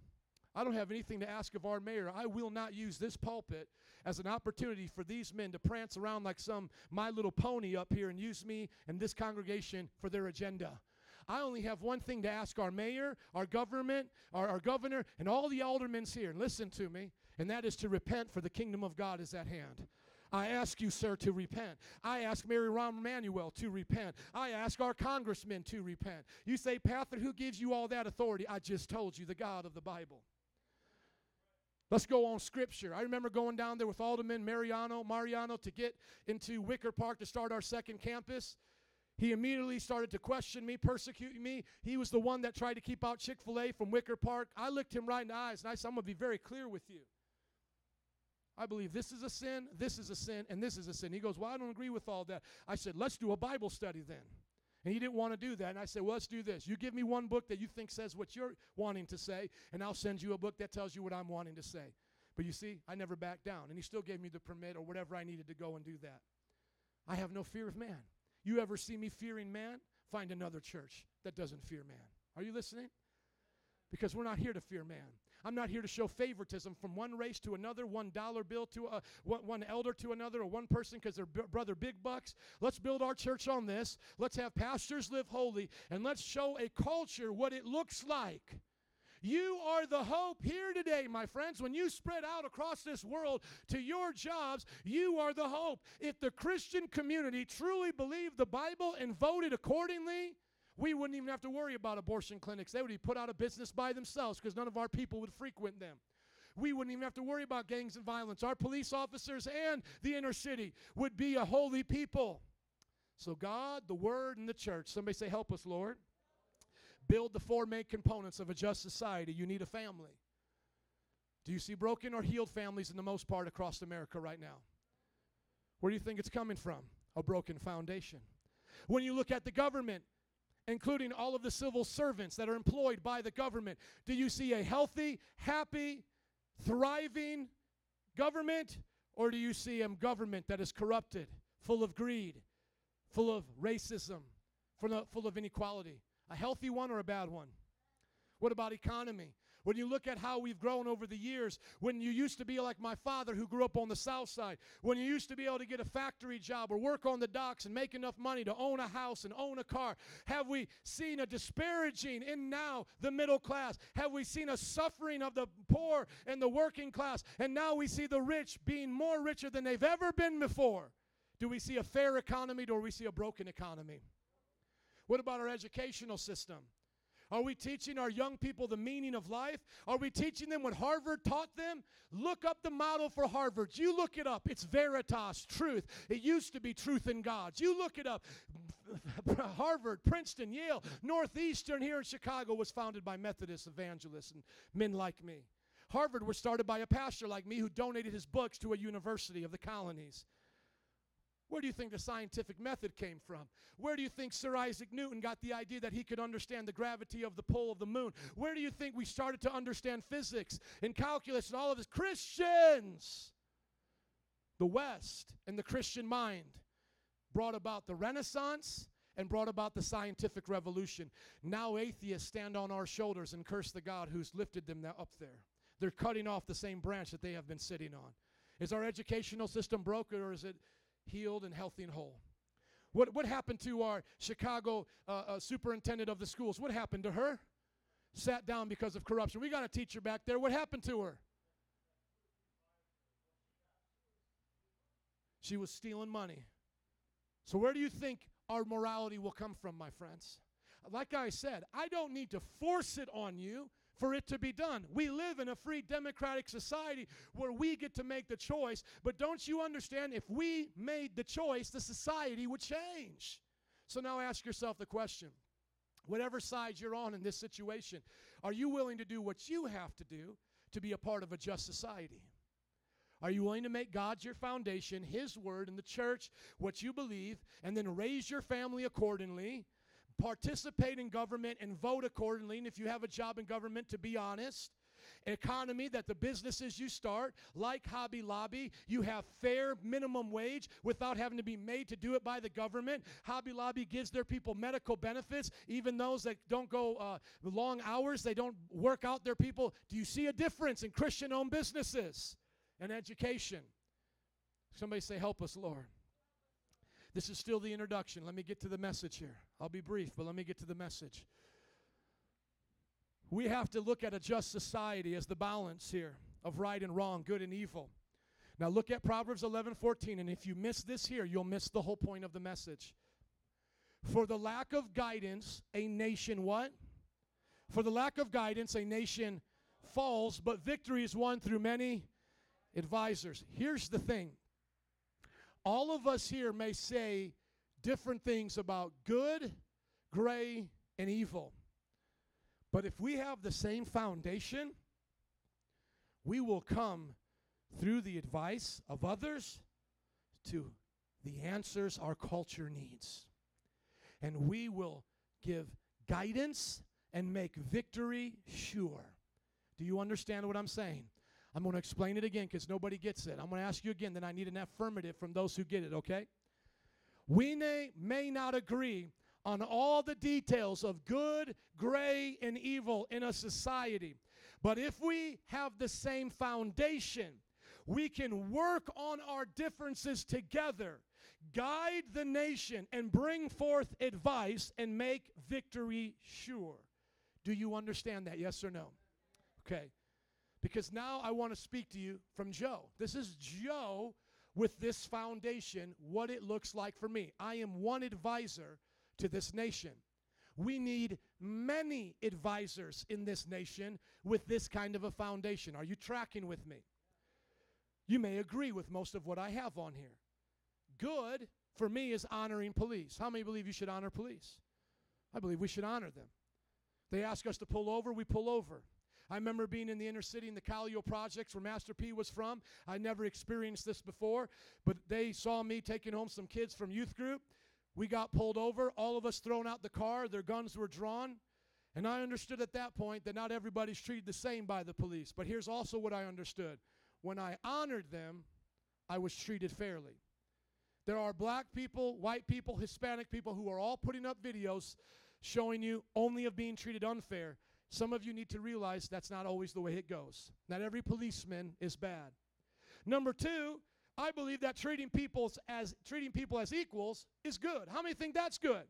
I don't have anything to ask of our mayor. I will not use this pulpit as an opportunity for these men to prance around like some My Little Pony up here and use me and this congregation for their agenda. I only have one thing to ask our mayor, our government, our, our governor, and all the aldermen here. Listen to me, and that is to repent, for the kingdom of God is at hand. I ask you, sir, to repent. I ask Mary Rahm Emanuel to repent. I ask our congressmen to repent. You say, Pastor, who gives you all that authority? I just told you, the God of the Bible. Let's go on scripture. I remember going down there with Alderman Moreno, Moreno to get into Wicker Park to start our second campus. He immediately started to question me, persecute me. He was the one that tried to keep out Chick fil A from Wicker Park. I looked him right in the eyes and I said, I'm going to be very clear with you. I believe this is a sin, this is a sin, and this is a sin. He goes, Well, I don't agree with all that. I said, Let's do a Bible study then. And he didn't want to do that. And I said, Well, let's do this. You give me one book that you think says what you're wanting to say, and I'll send you a book that tells you what I'm wanting to say. But you see, I never backed down. And he still gave me the permit or whatever I needed to go and do that. I have no fear of man. You ever see me fearing man? Find another church that doesn't fear man. Are you listening? Because we're not here to fear man. I'm not here to show favoritism from one race to another, one dollar bill to a, one, one elder to another, or one person because they're b- brother big bucks. Let's build our church on this. Let's have pastors live holy, and let's show a culture what it looks like. You are the hope here today, my friends. When you spread out across this world to your jobs, you are the hope. If the Christian community truly believed the Bible and voted accordingly, we wouldn't even have to worry about abortion clinics. They would be put out of business by themselves because none of our people would frequent them. We wouldn't even have to worry about gangs and violence. Our police officers and the inner city would be a holy people. So, God, the Word, and the church. Somebody say, Help us, Lord. Build the four main components of a just society. You need a family. Do you see broken or healed families in the most part across America right now? Where do you think it's coming from? A broken foundation. When you look at the government, including all of the civil servants that are employed by the government, do you see a healthy, happy, thriving government? Or do you see a government that is corrupted, full of greed, full of racism, full of, inequality? A healthy one or a bad one? What about economy? When you look at how we've grown over the years, when you used to be like my father who grew up on the south side, when you used to be able to get a factory job or work on the docks and make enough money to own a house and own a car, have we seen a disparaging in now the middle class? Have we seen a suffering of the poor and the working class? And now we see the rich being more richer than they've ever been before. Do we see a fair economy or do we see a broken economy? What about our educational system? Are we teaching our young people the meaning of life? Are we teaching them what Harvard taught them? Look up the model for Harvard. You look it up. It's Veritas, truth. It used to be truth in God. You look it up. Harvard, Princeton, Yale, Northeastern here in Chicago was founded by Methodist evangelists and men like me. Harvard was started by a pastor like me who donated his books to a university of the colonies. Where do you think the scientific method came from? Where do you think Sir Isaac Newton got the idea that he could understand the gravity of the pull of the moon? Where do you think we started to understand physics and calculus and all of this? Christians! The West and the Christian mind brought about the Renaissance and brought about the scientific revolution. Now atheists stand on our shoulders and curse the God who's lifted them up there. They're cutting off the same branch that they have been sitting on. Is our educational system broken or is it healed and healthy and whole. What, what happened to our Chicago uh, uh, superintendent of the schools? What happened to her? Sat down because of corruption. We got a teacher back there. What happened to her? She was stealing money. So, where do you think our morality will come from, my friends? Like I said, I don't need to force it on you for it to be done. We live in a free democratic society where we get to make the choice, but don't you understand if we made the choice, the society would change. So now ask yourself the question whatever side you're on in this situation, are you willing to do what you have to do to be a part of a just society? Are you willing to make God your foundation, His Word, and the church what you believe, and then raise your family accordingly? Participate in government and vote accordingly. And if you have a job in government, to be honest. Economy that the businesses you start, like Hobby Lobby, you have fair minimum wage without having to be made to do it by the government. Hobby Lobby gives their people medical benefits, even those that don't go uh, long hours, they don't work out their people. Do you see a difference in Christian owned businesses and education? Somebody say, Help us, Lord. This is still the introduction. Let me get to the message here. I'll be brief, but let me get to the message. We have to look at a just society as the balance here of right and wrong, good and evil. Now look at Proverbs 11 14, and if you miss this here, you'll miss the whole point of the message. For the lack of guidance, a nation what? For the lack of guidance, a nation falls, but victory is won through many advisors. Here's the thing all of us here may say different things about good, gray, and evil. But if we have the same foundation, we will come through the advice of others to the answers our culture needs. And we will give guidance and make victory sure. Do you understand what I'm saying? I'm going to explain it again because nobody gets it. I'm going to ask you again, then I need an affirmative from those who get it, okay? We may, may not agree on all the details of good, gray, and evil in a society, but if we have the same foundation, we can work on our differences together, guide the nation, and bring forth advice and make victory sure. Do you understand that? Yes or no? Okay. Because now I want to speak to you from Joe. This is Joe with this foundation, what it looks like for me. I am one advisor to this nation. We need many advisors in this nation with this kind of a foundation. Are you tracking with me? You may agree with most of what I have on here. Good for me is honoring police. How many believe you should honor police? I believe we should honor them. They ask us to pull over, we pull over. I remember being in the inner city in the Calliope projects where Master P was from. I never experienced this before, but they saw me taking home some kids from youth group. We got pulled over, all of us thrown out the car, their guns were drawn. And I understood at that point that not everybody's treated the same by the police. But here's also what I understood when I honored them, I was treated fairly. There are black people, white people, Hispanic people who are all putting up videos showing you only of being treated unfair. Some of you need to realize that's not always the way it goes. Not every policeman is bad. Number two, I believe that treating people as treating people as equals is good. How many think that's good?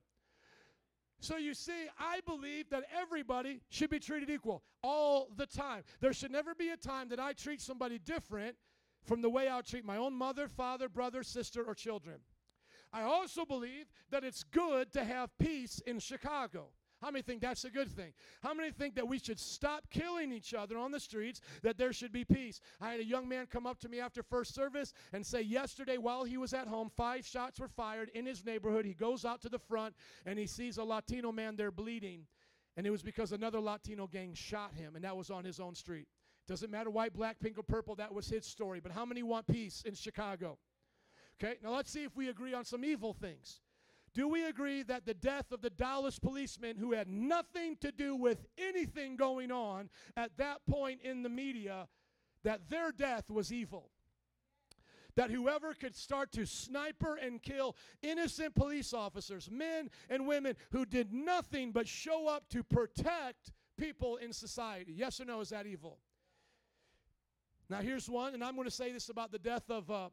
So you see, I believe that everybody should be treated equal all the time. There should never be a time that I treat somebody different from the way I treat my own mother, father, brother, sister, or children. I also believe that it's good to have peace in Chicago. How many think that's a good thing? How many think that we should stop killing each other on the streets, that there should be peace? I had a young man come up to me after first service and say, Yesterday, while he was at home, five shots were fired in his neighborhood. He goes out to the front and he sees a Latino man there bleeding. And it was because another Latino gang shot him, and that was on his own street. Doesn't matter white, black, pink, or purple, that was his story. But how many want peace in Chicago? Okay, now let's see if we agree on some evil things. Do we agree that the death of the Dallas policeman who had nothing to do with anything going on at that point in the media, that their death was evil? That whoever could start to sniper and kill innocent police officers, men and women who did nothing but show up to protect people in society. Yes or no, is that evil? Now, here's one, and I'm going to say this about the death of uh,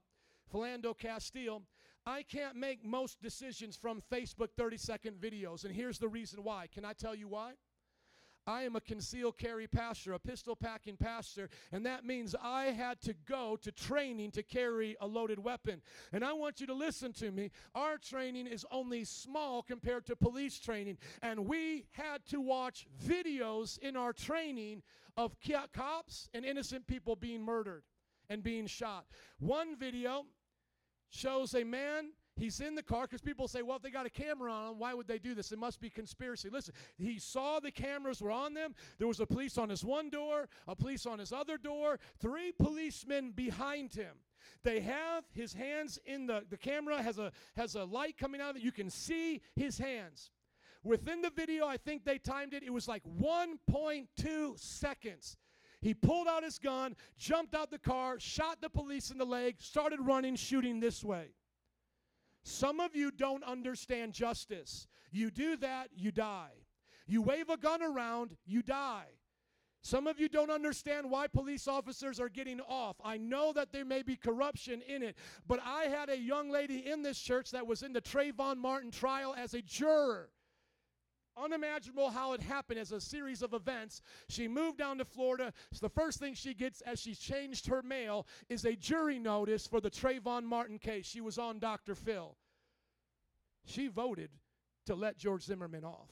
Philando Castile. I can't make most decisions from Facebook 30 second videos, and here's the reason why. Can I tell you why? I am a concealed carry pastor, a pistol packing pastor, and that means I had to go to training to carry a loaded weapon. And I want you to listen to me. Our training is only small compared to police training, and we had to watch videos in our training of cops and innocent people being murdered and being shot. One video shows a man He's in the car because people say, well, if they got a camera on him, why would they do this? It must be conspiracy. Listen, he saw the cameras were on them. There was a police on his one door, a police on his other door, three policemen behind him. They have his hands in the, the camera has a has a light coming out that you can see his hands. Within the video, I think they timed it, it was like 1.2 seconds. He pulled out his gun, jumped out the car, shot the police in the leg, started running, shooting this way. Some of you don't understand justice. You do that, you die. You wave a gun around, you die. Some of you don't understand why police officers are getting off. I know that there may be corruption in it, but I had a young lady in this church that was in the Trayvon Martin trial as a juror. Unimaginable how it happened as a series of events. She moved down to Florida. So the first thing she gets as she's changed her mail is a jury notice for the Trayvon Martin case. She was on Dr. Phil. She voted to let George Zimmerman off.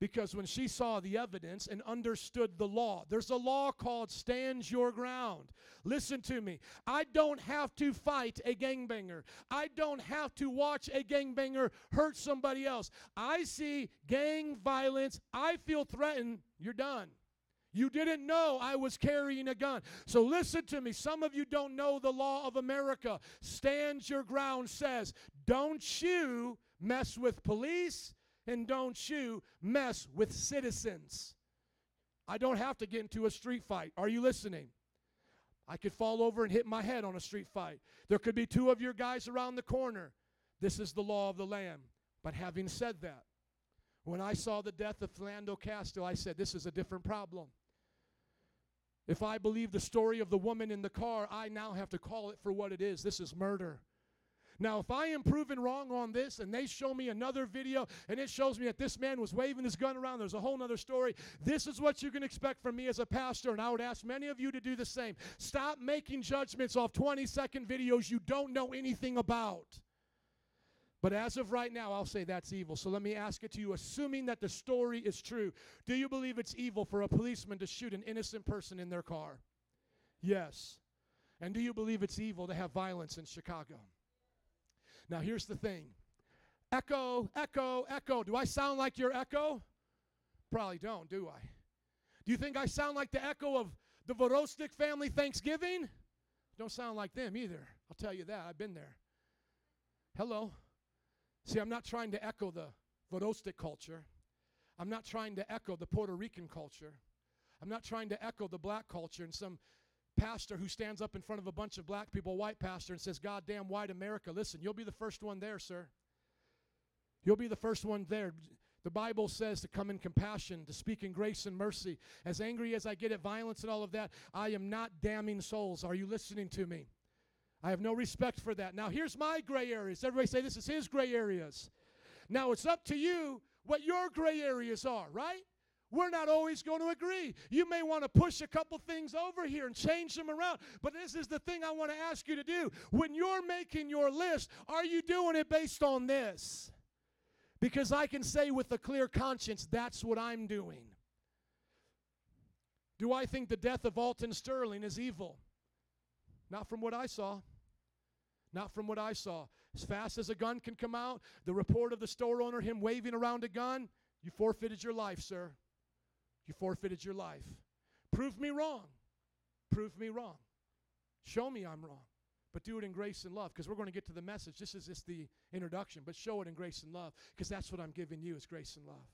Because when she saw the evidence and understood the law, there's a law called stand your ground. Listen to me. I don't have to fight a gangbanger. I don't have to watch a gangbanger hurt somebody else. I see gang violence. I feel threatened. You're done. You didn't know I was carrying a gun. So listen to me. Some of you don't know the law of America. Stand your ground says, don't you mess with police and don't you mess with citizens. I don't have to get into a street fight. Are you listening? I could fall over and hit my head on a street fight. There could be two of your guys around the corner. This is the law of the land. But having said that, when I saw the death of Philando Castile, I said, This is a different problem. If I believe the story of the woman in the car, I now have to call it for what it is. This is murder. Now, if I am proven wrong on this and they show me another video and it shows me that this man was waving his gun around, there's a whole other story. This is what you can expect from me as a pastor, and I would ask many of you to do the same. Stop making judgments off 20 second videos you don't know anything about. But as of right now, I'll say that's evil. So let me ask it to you, assuming that the story is true. Do you believe it's evil for a policeman to shoot an innocent person in their car? Yes. And do you believe it's evil to have violence in Chicago? Now, here's the thing echo, echo, echo. Do I sound like your echo? Probably don't, do I? Do you think I sound like the echo of the Vorostik family Thanksgiving? Don't sound like them either. I'll tell you that. I've been there. Hello. See, I'm not trying to echo the Vorostik culture. I'm not trying to echo the Puerto Rican culture. I'm not trying to echo the black culture and some pastor who stands up in front of a bunch of black people, white pastor, and says, God damn white America, listen, you'll be the first one there, sir. You'll be the first one there. The Bible says to come in compassion, to speak in grace and mercy. As angry as I get at violence and all of that, I am not damning souls. Are you listening to me? I have no respect for that. Now, here's my gray areas. Everybody say this is his gray areas. Now, it's up to you what your gray areas are, right? We're not always going to agree. You may want to push a couple things over here and change them around. But this is the thing I want to ask you to do. When you're making your list, are you doing it based on this? Because I can say with a clear conscience, that's what I'm doing. Do I think the death of Alton Sterling is evil? Not from what I saw. Not from what I saw. As fast as a gun can come out, the report of the store owner, him waving around a gun, you forfeited your life, sir. You forfeited your life. Prove me wrong. Prove me wrong. Show me I'm wrong. But do it in grace and love because we're going to get to the message. This is just the introduction, but show it in grace and love because that's what I'm giving you is grace and love.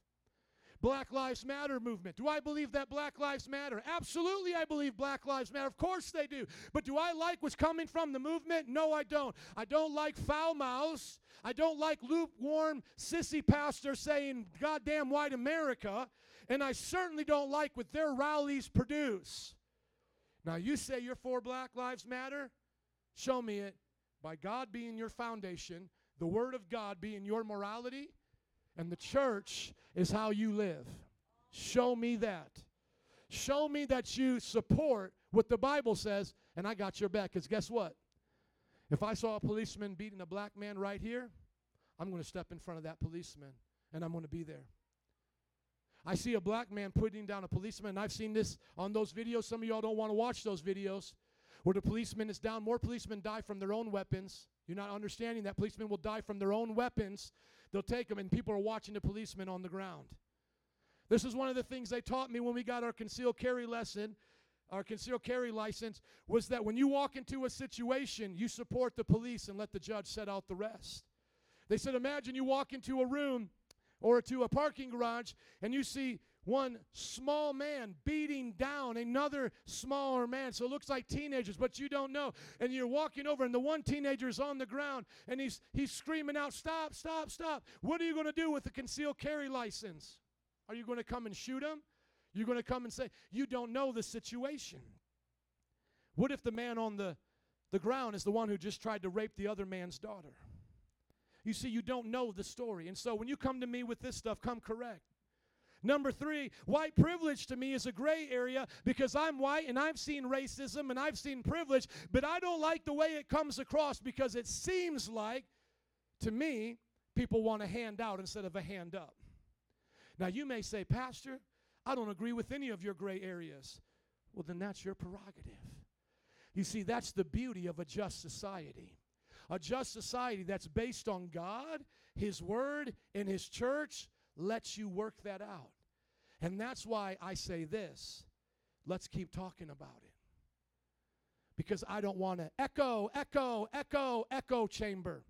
Black Lives Matter movement. Do I believe that Black Lives Matter? Absolutely, I believe Black Lives Matter. Of course they do. But do I like what's coming from the movement? No, I don't. I don't like foul mouths. I don't like lukewarm, sissy pastors saying, goddamn white America. And I certainly don't like what their rallies produce. Now, you say you're for Black Lives Matter? Show me it. By God being your foundation, the Word of God being your morality, and the church is how you live. Show me that. Show me that you support what the Bible says, and I got your back. Because guess what? If I saw a policeman beating a black man right here, I'm going to step in front of that policeman and I'm going to be there. I see a black man putting down a policeman, and I've seen this on those videos. Some of y'all don't want to watch those videos where the policeman is down. More policemen die from their own weapons. You're not understanding that policemen will die from their own weapons. They'll take them, and people are watching the policeman on the ground. This is one of the things they taught me when we got our concealed carry lesson, our concealed carry license, was that when you walk into a situation, you support the police and let the judge set out the rest. They said, imagine you walk into a room or to a parking garage and you see one small man beating down another smaller man. So it looks like teenagers, but you don't know. And you're walking over, and the one teenager is on the ground, and he's he's screaming out, "Stop! Stop! Stop!" What are you going to do with the concealed carry license? Are you going to come and shoot him? You're going to come and say, "You don't know the situation." What if the man on the the ground is the one who just tried to rape the other man's daughter? You see, you don't know the story. And so when you come to me with this stuff, come correct. Number three, white privilege to me is a gray area because I'm white and I've seen racism and I've seen privilege, but I don't like the way it comes across because it seems like, to me, people want a hand out instead of a hand up. Now, you may say, Pastor, I don't agree with any of your gray areas. Well, then that's your prerogative. You see, that's the beauty of a just society. A just society that's based on God, His Word, and His church lets you work that out. And that's why I say this let's keep talking about it. Because I don't want to echo, echo, echo, echo chamber.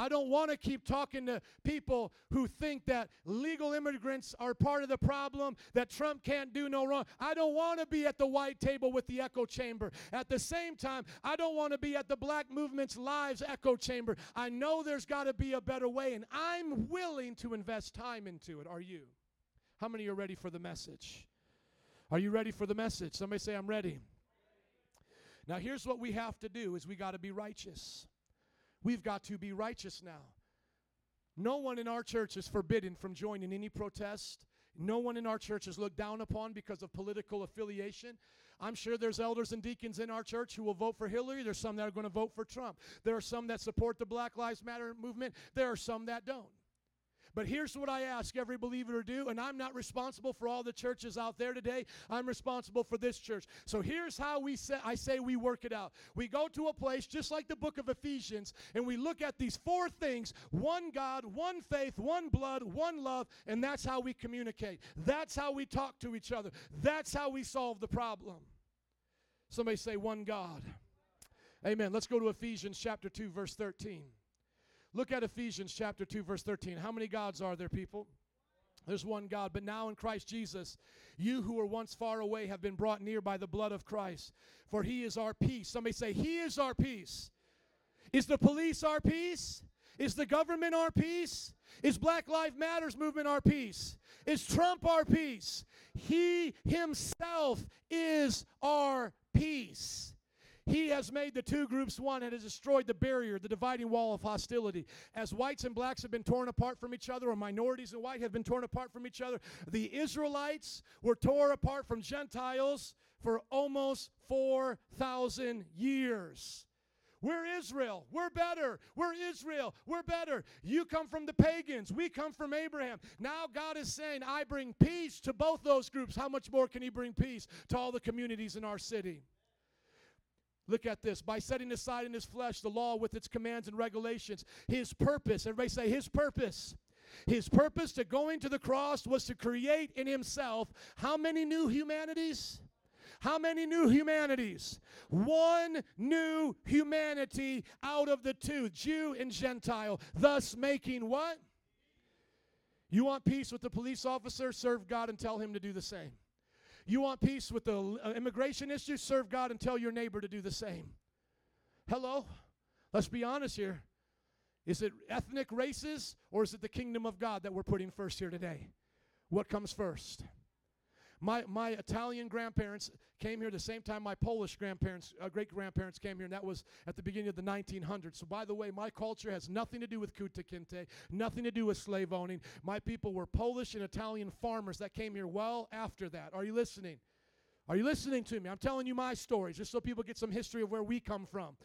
I don't want to keep talking to people who think that legal immigrants are part of the problem, that Trump can't do no wrong. I don't want to be at the white table with the echo chamber. At the same time, I don't want to be at the black movement's lives echo chamber. I know there's got to be a better way, and I'm willing to invest time into it. Are you? How many are ready for the message? Are you ready for the message? Somebody say, I'm ready. Now, here's what we have to do is we got to be righteous. We've got to be righteous now. No one in our church is forbidden from joining any protest. No one in our church is looked down upon because of political affiliation. I'm sure there's elders and deacons in our church who will vote for Hillary. There's some that are going to vote for Trump. There are some that support the Black Lives Matter movement. There are some that don't. But here's what I ask every believer to do, and I'm not responsible for all the churches out there today. I'm responsible for this church. So here's how we say I say we work it out. We go to a place just like the book of Ephesians, and we look at these four things: one God, one faith, one blood, one love, and that's how we communicate. That's how we talk to each other. That's how we solve the problem. Somebody say one God. Amen. Let's go to Ephesians chapter 2 verse 13. Look at Ephesians chapter 2, verse 13. How many gods are there, people? There's one God, but now in Christ Jesus, you who were once far away have been brought near by the blood of Christ. For he is our peace. Somebody say, He is our peace. Is the police our peace? Is the government our peace? Is Black Lives Matters movement our peace? Is Trump our peace? He himself is our peace. He has made the two groups one and has destroyed the barrier, the dividing wall of hostility. As whites and blacks have been torn apart from each other, or minorities and white have been torn apart from each other, the Israelites were torn apart from Gentiles for almost 4,000 years. We're Israel. We're better. We're Israel. We're better. You come from the pagans. We come from Abraham. Now God is saying, I bring peace to both those groups. How much more can He bring peace to all the communities in our city? Look at this. By setting aside in his flesh the law with its commands and regulations, his purpose, everybody say, his purpose. His purpose to going to the cross was to create in himself how many new humanities? How many new humanities? One new humanity out of the two, Jew and Gentile, thus making what? You want peace with the police officer? Serve God and tell him to do the same. You want peace with the uh, immigration issue? Serve God and tell your neighbor to do the same. Hello? Let's be honest here. Is it ethnic races or is it the kingdom of God that we're putting first here today? What comes first? My, my Italian grandparents came here the same time my Polish grandparents, uh, great grandparents came here, and that was at the beginning of the 1900s. So, by the way, my culture has nothing to do with Kunta Kinte, nothing to do with slave owning. My people were Polish and Italian farmers that came here well after that. Are you listening? Are you listening to me? I'm telling you my stories just so people get some history of where we come from.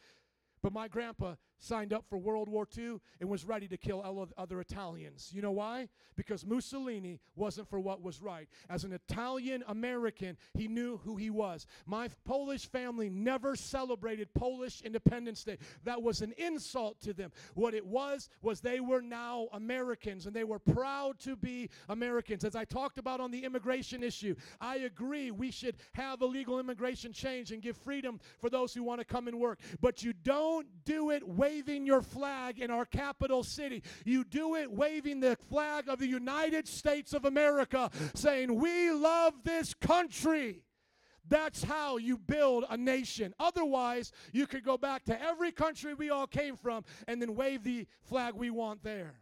But my grandpa signed up for World War II and was ready to kill other Italians. You know why? Because Mussolini wasn't for what was right. As an Italian American, he knew who he was. My Polish family never celebrated Polish Independence Day. That was an insult to them. What it was, was they were now Americans and they were proud to be Americans. As I talked about on the immigration issue, I agree we should have illegal immigration change and give freedom for those who want to come and work. But you don't do it waving your flag in our capital city. You do it waving the flag of the United States of America, saying, We love this country. That's how you build a nation. Otherwise, you could go back to every country we all came from and then wave the flag we want there.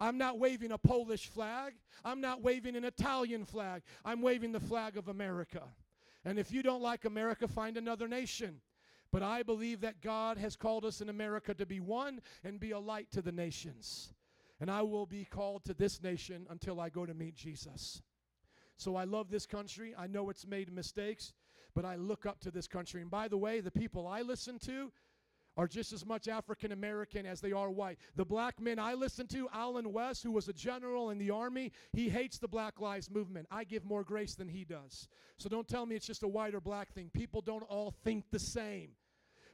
I'm not waving a Polish flag. I'm not waving an Italian flag. I'm waving the flag of America. And if you don't like America, find another nation. But I believe that God has called us in America to be one and be a light to the nations. And I will be called to this nation until I go to meet Jesus. So I love this country. I know it's made mistakes, but I look up to this country. And by the way, the people I listen to are just as much African American as they are white. The black men I listen to, Allen West, who was a general in the army, he hates the Black Lives Movement. I give more grace than he does. So don't tell me it's just a white or black thing. People don't all think the same.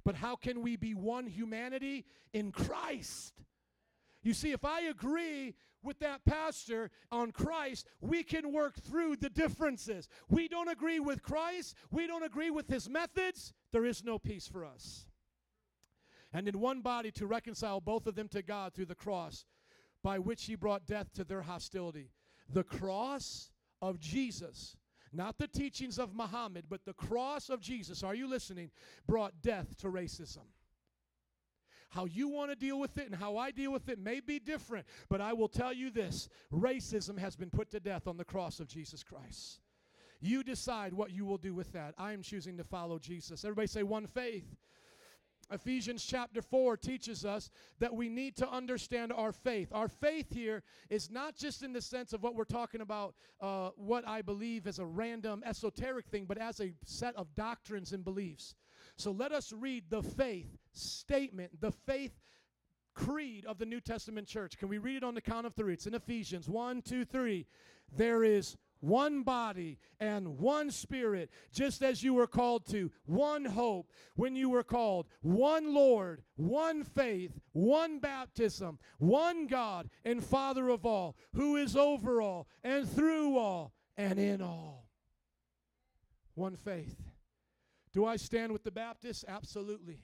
But how can we be one humanity in Christ? You see, if I agree with that pastor on Christ, we can work through the differences. We don't agree with Christ, we don't agree with his methods, there is no peace for us. And in one body to reconcile both of them to God through the cross, by which he brought death to their hostility. The cross of Jesus, not the teachings of Muhammad, but the cross of Jesus, are you listening? Brought death to racism. How you want to deal with it and how I deal with it may be different, but I will tell you this racism has been put to death on the cross of Jesus Christ. You decide what you will do with that. I am choosing to follow Jesus. Everybody say one faith. Ephesians chapter 4 teaches us that we need to understand our faith. Our faith here is not just in the sense of what we're talking about, uh, what I believe is a random esoteric thing, but as a set of doctrines and beliefs. So let us read the faith statement, the faith creed of the New Testament church. Can we read it on the count of three? It's in Ephesians 1, 2, 3. There is one body and one spirit, just as you were called to, one hope when you were called, one Lord, one faith, one baptism, one God and Father of all, who is over all and through all and in all. One faith. Do I stand with the Baptists? Absolutely.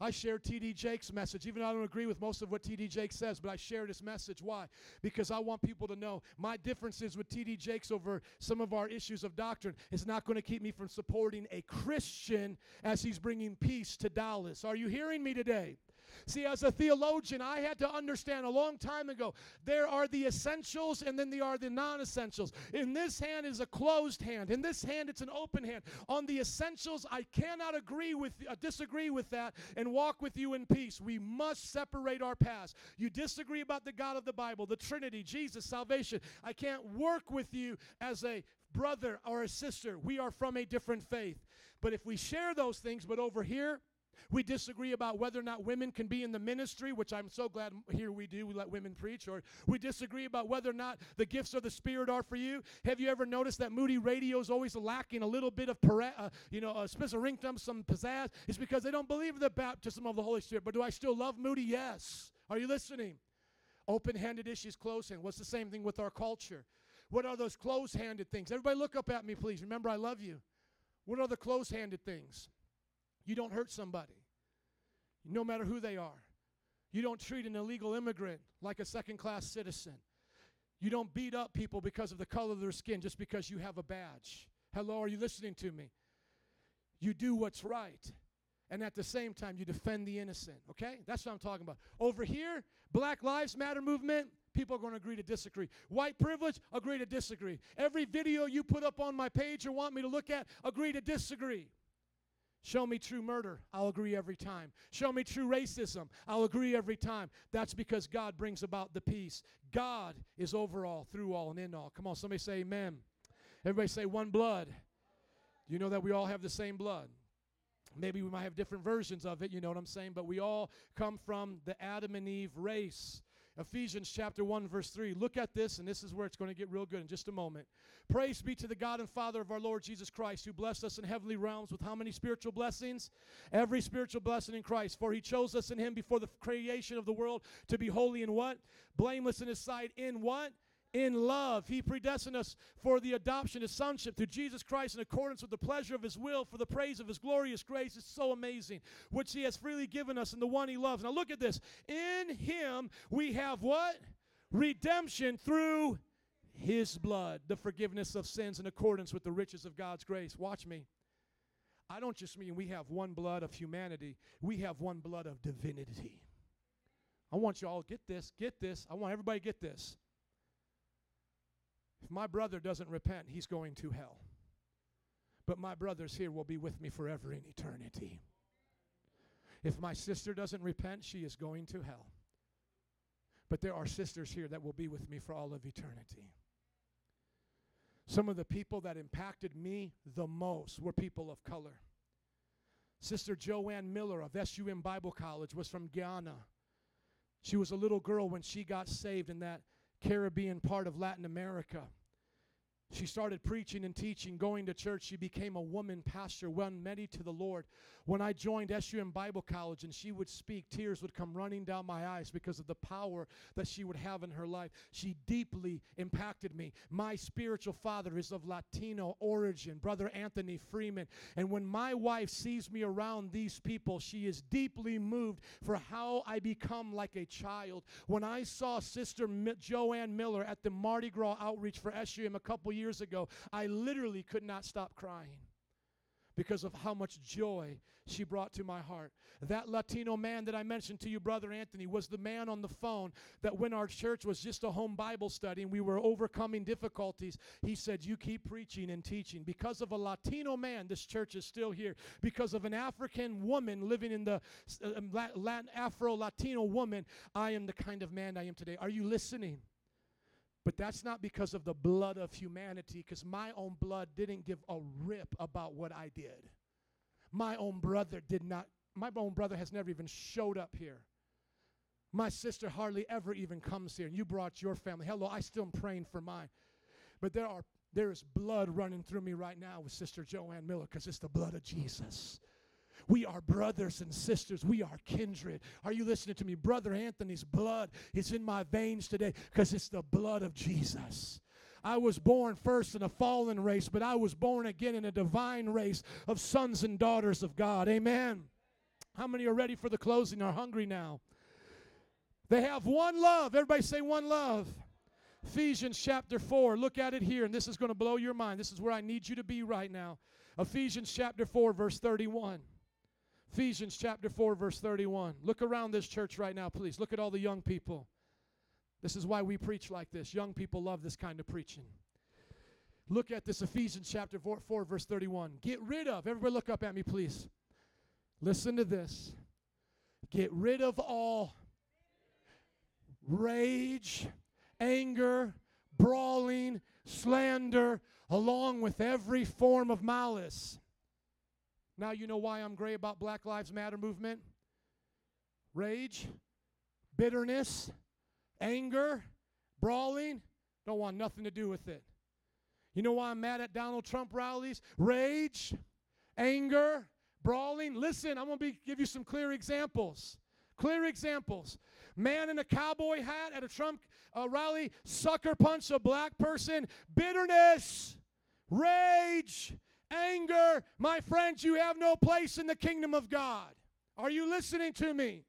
I share T.D. Jakes' message, even though I don't agree with most of what T.D. Jakes says, but I share this message. Why? Because I want people to know my differences with T.D. Jakes over some of our issues of doctrine is not going to keep me from supporting a Christian as he's bringing peace to Dallas. Are you hearing me today? See, as a theologian, I had to understand a long time ago there are the essentials and then there are the non essentials. In this hand is a closed hand, in this hand, it's an open hand. On the essentials, I cannot agree with, uh, disagree with that and walk with you in peace. We must separate our paths. You disagree about the God of the Bible, the Trinity, Jesus, salvation. I can't work with you as a brother or a sister. We are from a different faith. But if we share those things, but over here, we disagree about whether or not women can be in the ministry, which I'm so glad here we do. We let women preach. Or we disagree about whether or not the gifts of the Spirit are for you. Have you ever noticed that Moody Radio is always lacking a little bit of, uh, you know, a spizzaringtum, some pizzazz? It's because they don't believe in the baptism of the Holy Spirit. But do I still love Moody? Yes. Are you listening? Open-handed issues, close-handed. What's the same thing with our culture? What are those close-handed things? Everybody look up at me, please. Remember, I love you. What are the close-handed things? You don't hurt somebody, no matter who they are. You don't treat an illegal immigrant like a second class citizen. You don't beat up people because of the color of their skin just because you have a badge. Hello, are you listening to me? You do what's right. And at the same time, you defend the innocent. Okay? That's what I'm talking about. Over here, Black Lives Matter movement, people are going to agree to disagree. White privilege, agree to disagree. Every video you put up on my page or want me to look at, agree to disagree. Show me true murder. I'll agree every time. Show me true racism. I'll agree every time. That's because God brings about the peace. God is over all, through all, and in all. Come on, somebody say amen. Everybody say one blood. Do you know that we all have the same blood? Maybe we might have different versions of it, you know what I'm saying? But we all come from the Adam and Eve race. Ephesians chapter 1, verse 3. Look at this, and this is where it's going to get real good in just a moment. Praise be to the God and Father of our Lord Jesus Christ, who blessed us in heavenly realms with how many spiritual blessings? Every spiritual blessing in Christ. For he chose us in him before the creation of the world to be holy and what? Blameless in his sight. In what? In love. He predestined us for the adoption of sonship through Jesus Christ in accordance with the pleasure of his will for the praise of his glorious grace. It's so amazing, which he has freely given us in the one he loves. Now look at this. In him we have what? Redemption through his blood, the forgiveness of sins in accordance with the riches of God's grace. Watch me. I don't just mean we have one blood of humanity, we have one blood of divinity. I want you all to get this, get this. I want everybody get this. If my brother doesn't repent, he's going to hell. But my brothers here will be with me forever in eternity. If my sister doesn't repent, she is going to hell. But there are sisters here that will be with me for all of eternity. Some of the people that impacted me the most were people of color. Sister Joanne Miller of SUM Bible College was from Guyana. She was a little girl when she got saved in that Caribbean part of Latin America. She started preaching and teaching, going to church. She became a woman pastor, won many to the Lord. When I joined SUM Bible College and she would speak, tears would come running down my eyes because of the power that she would have in her life. She deeply impacted me. My spiritual father is of Latino origin, Brother Anthony Freeman. And when my wife sees me around these people, she is deeply moved for how I become like a child. When I saw Sister Joanne Miller at the Mardi Gras outreach for SUM a couple years ago, I literally could not stop crying because of how much joy she brought to my heart. That Latino man that I mentioned to you, Brother Anthony, was the man on the phone that when our church was just a home Bible study and we were overcoming difficulties, he said, You keep preaching and teaching. Because of a Latino man, this church is still here. Because of an African woman living in the uh, Latin, Afro Latino woman, I am the kind of man I am today. Are you listening? But that's not because of the blood of humanity, because my own blood didn't give a rip about what I did. My own brother did not, my own brother has never even showed up here. My sister hardly ever even comes here, and you brought your family. Hello, I still am praying for mine. But there are there is blood running through me right now with Sister Joanne Miller because it's the blood of Jesus. We are brothers and sisters. We are kindred. Are you listening to me? Brother Anthony's blood is in my veins today because it's the blood of Jesus. I was born first in a fallen race, but I was born again in a divine race of sons and daughters of God. Amen. How many are ready for the closing? Are hungry now? They have one love. Everybody say one love. Ephesians chapter 4. Look at it here, and this is going to blow your mind. This is where I need you to be right now. Ephesians chapter 4, verse 31. Ephesians chapter 4, verse 31. Look around this church right now, please. Look at all the young people. This is why we preach like this. Young people love this kind of preaching. Look at this Ephesians chapter 4, 4, verse 31. Get rid of, everybody look up at me, please. Listen to this. Get rid of all rage, anger, brawling, slander, along with every form of malice. Now you know why I'm gray about Black Lives Matter movement. Rage, bitterness, anger, brawling, don't want nothing to do with it. You know why I'm mad at Donald Trump rallies? Rage, anger, brawling. Listen, I'm going to give you some clear examples. Clear examples. Man in a cowboy hat at a Trump uh, rally, sucker punch a black person, bitterness, rage, anger. My friends, you have no place in the kingdom of God. Are you listening to me?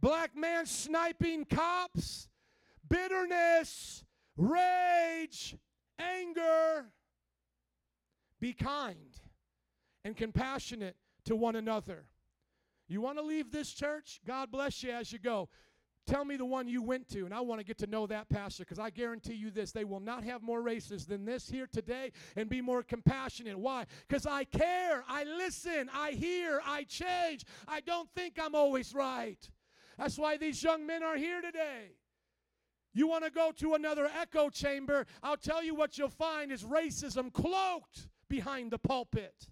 Black man sniping cops, bitterness, rage, anger. Be kind and compassionate to one another. You want to leave this church? God bless you as you go. Tell me the one you went to, and I want to get to know that pastor because I guarantee you this they will not have more races than this here today and be more compassionate. Why? Because I care, I listen, I hear, I change. I don't think I'm always right. That's why these young men are here today. You want to go to another echo chamber? I'll tell you what you'll find is racism cloaked behind the pulpit.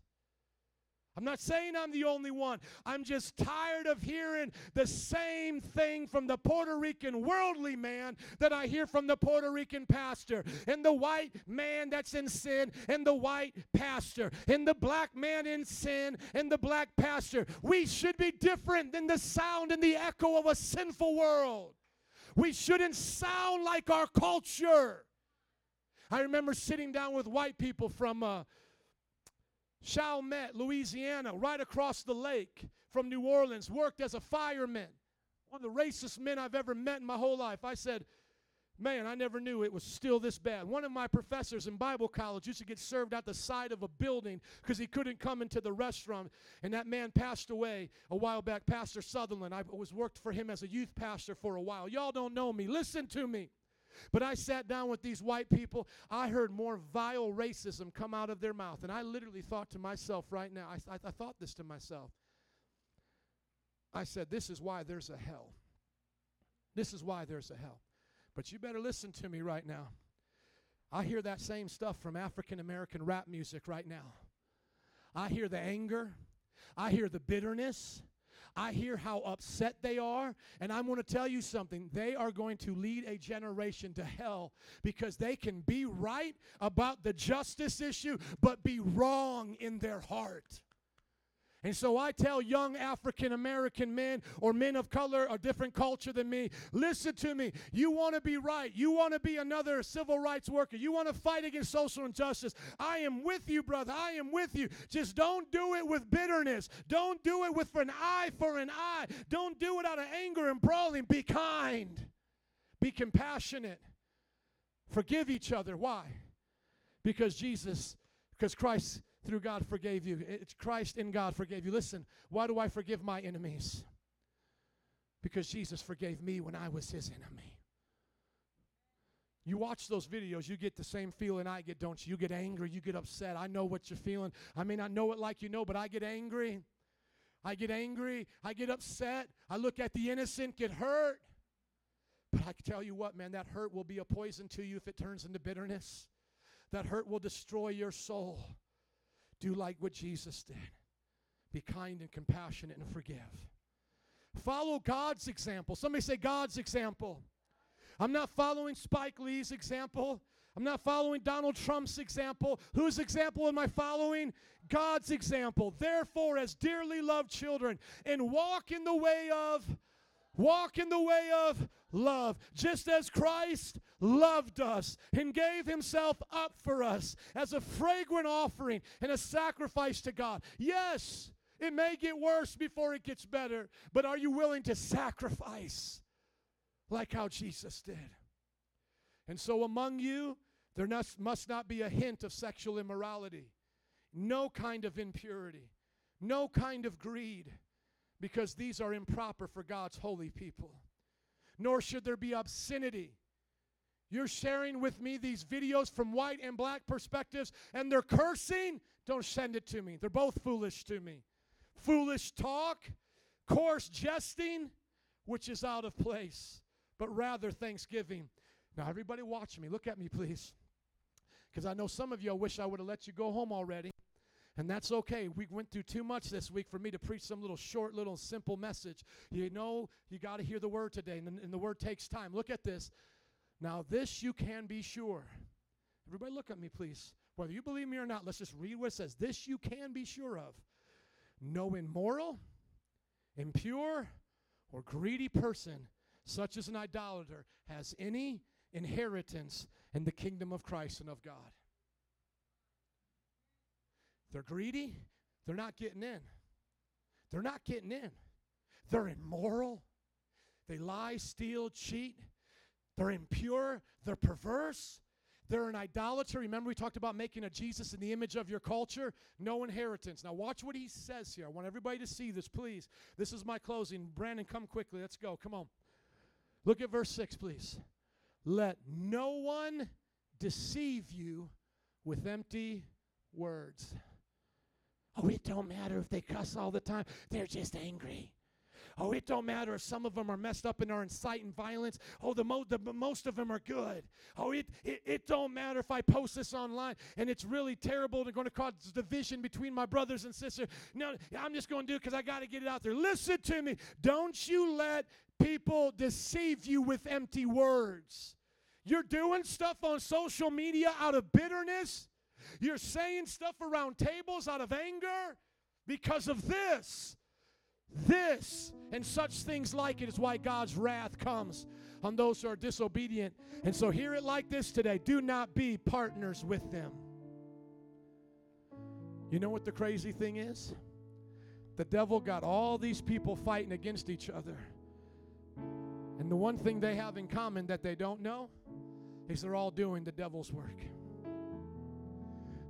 I'm not saying I'm the only one. I'm just tired of hearing the same thing from the Puerto Rican worldly man that I hear from the Puerto Rican pastor, and the white man that's in sin, and the white pastor, and the black man in sin, and the black pastor. We should be different than the sound and the echo of a sinful world. We shouldn't sound like our culture. I remember sitting down with white people from uh, Chalmette, Louisiana, right across the lake from New Orleans, worked as a fireman. One of the racist men I've ever met in my whole life. I said, Man, I never knew it was still this bad. One of my professors in Bible college used to get served out the side of a building because he couldn't come into the restaurant. And that man passed away a while back, Pastor Sutherland. I was worked for him as a youth pastor for a while. Y'all don't know me. Listen to me. But I sat down with these white people. I heard more vile racism come out of their mouth. And I literally thought to myself right now, I, I, I thought this to myself. I said, This is why there's a hell. This is why there's a hell. But you better listen to me right now. I hear that same stuff from African American rap music right now. I hear the anger, I hear the bitterness, I hear how upset they are, and I'm going to tell you something. They are going to lead a generation to hell because they can be right about the justice issue, but be wrong in their heart. And so I tell young African American men or men of color, a different culture than me, listen to me. You want to be right. You want to be another civil rights worker. You want to fight against social injustice. I am with you, brother. I am with you. Just don't do it with bitterness. Don't do it with an eye for an eye. Don't do it out of anger and brawling. Be kind. Be compassionate. Forgive each other. Why? Because Jesus, because Christ through God forgave you. It's Christ in God forgave you. Listen, why do I forgive my enemies? Because Jesus forgave me when I was his enemy. You watch those videos, you get the same feeling I get, don't you? You get angry, you get upset. I know what you're feeling. I may not know it like you know, but I get angry. I get angry. I get upset. I look at the innocent get hurt. But I can tell you what, man, that hurt will be a poison to you if it turns into bitterness. That hurt will destroy your soul. Do like what Jesus did be kind and compassionate and forgive. Follow God's example. Somebody say, God's example. I'm not following Spike Lee's example. I'm not following Donald Trump's example. Whose example am I following? God's example. Therefore, as dearly loved children, and walk in the way of Walk in the way of love, just as Christ loved us and gave himself up for us as a fragrant offering and a sacrifice to God. Yes, it may get worse before it gets better, but are you willing to sacrifice like how Jesus did? And so among you, there must not be a hint of sexual immorality, no kind of impurity, no kind of greed, because these are improper for God's holy people. Nor should there be obscenity. You're sharing with me these videos from white and black perspectives, and they're cursing. Don't send it to me. They're both foolish to me. Foolish talk, coarse jesting, which is out of place, but rather thanksgiving. Now, everybody, watch me. Look at me, please. Because I know some of you, I wish I would have let you go home already. And that's okay. We went through too much this week for me to preach some little short, little simple message. You know, you got to hear the word today, and, and the word takes time. Look at this. Now, this you can be sure. Everybody, look at me, please. Whether you believe me or not, let's just read what it says. This you can be sure of. No immoral, impure, or greedy person, such as an idolater, has any inheritance in the kingdom of Christ and of God. They're greedy, they're not getting in. They're not getting in. They're immoral. They lie, steal, cheat. They're impure. They're perverse. They're an idolater. Remember, we talked about making a Jesus in the image of your culture? No inheritance. Now, watch what he says here. I want everybody to see this, please. This is my closing. Brandon, come quickly. Let's go. Come on. Look at verse 6, please. Let no one deceive you with empty words. Oh, it don't matter if they cuss all the time. They're just angry. Oh, it don't matter if some of them are messed up and are inciting violence. Oh, the, mo- the most of them are good. Oh, it, it it don't matter if I post this online and it's really terrible and going to cause division between my brothers and sisters. No, I'm just going to do it because I got to get it out there. Listen to me. Don't you let people deceive you with empty words. You're doing stuff on social media out of bitterness. You're saying stuff around tables out of anger because of this. This and such things like it is why God's wrath comes on those who are disobedient. And so, hear it like this today do not be partners with them. You know what the crazy thing is? The devil got all these people fighting against each other. And the one thing they have in common that they don't know is they're all doing the devil's work.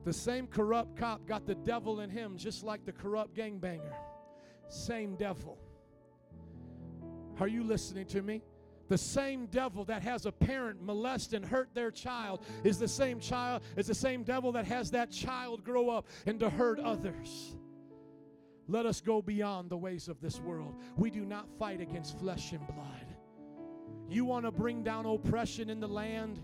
The same corrupt cop got the devil in him, just like the corrupt gangbanger. Same devil. Are you listening to me? The same devil that has a parent molest and hurt their child is the same child, is the same devil that has that child grow up and to hurt others. Let us go beyond the ways of this world. We do not fight against flesh and blood. You want to bring down oppression in the land?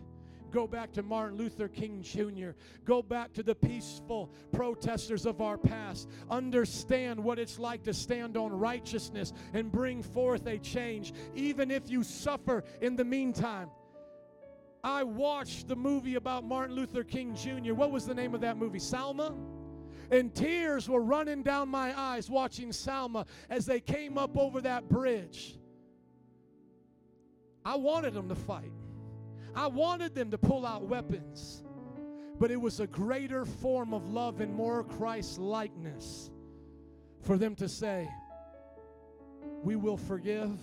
Go back to Martin Luther King Jr. Go back to the peaceful protesters of our past. Understand what it's like to stand on righteousness and bring forth a change, even if you suffer in the meantime. I watched the movie about Martin Luther King Jr. What was the name of that movie? Selma? And tears were running down my eyes watching Selma as they came up over that bridge. I wanted them to fight. I wanted them to pull out weapons. But it was a greater form of love and more Christ likeness for them to say, We will forgive,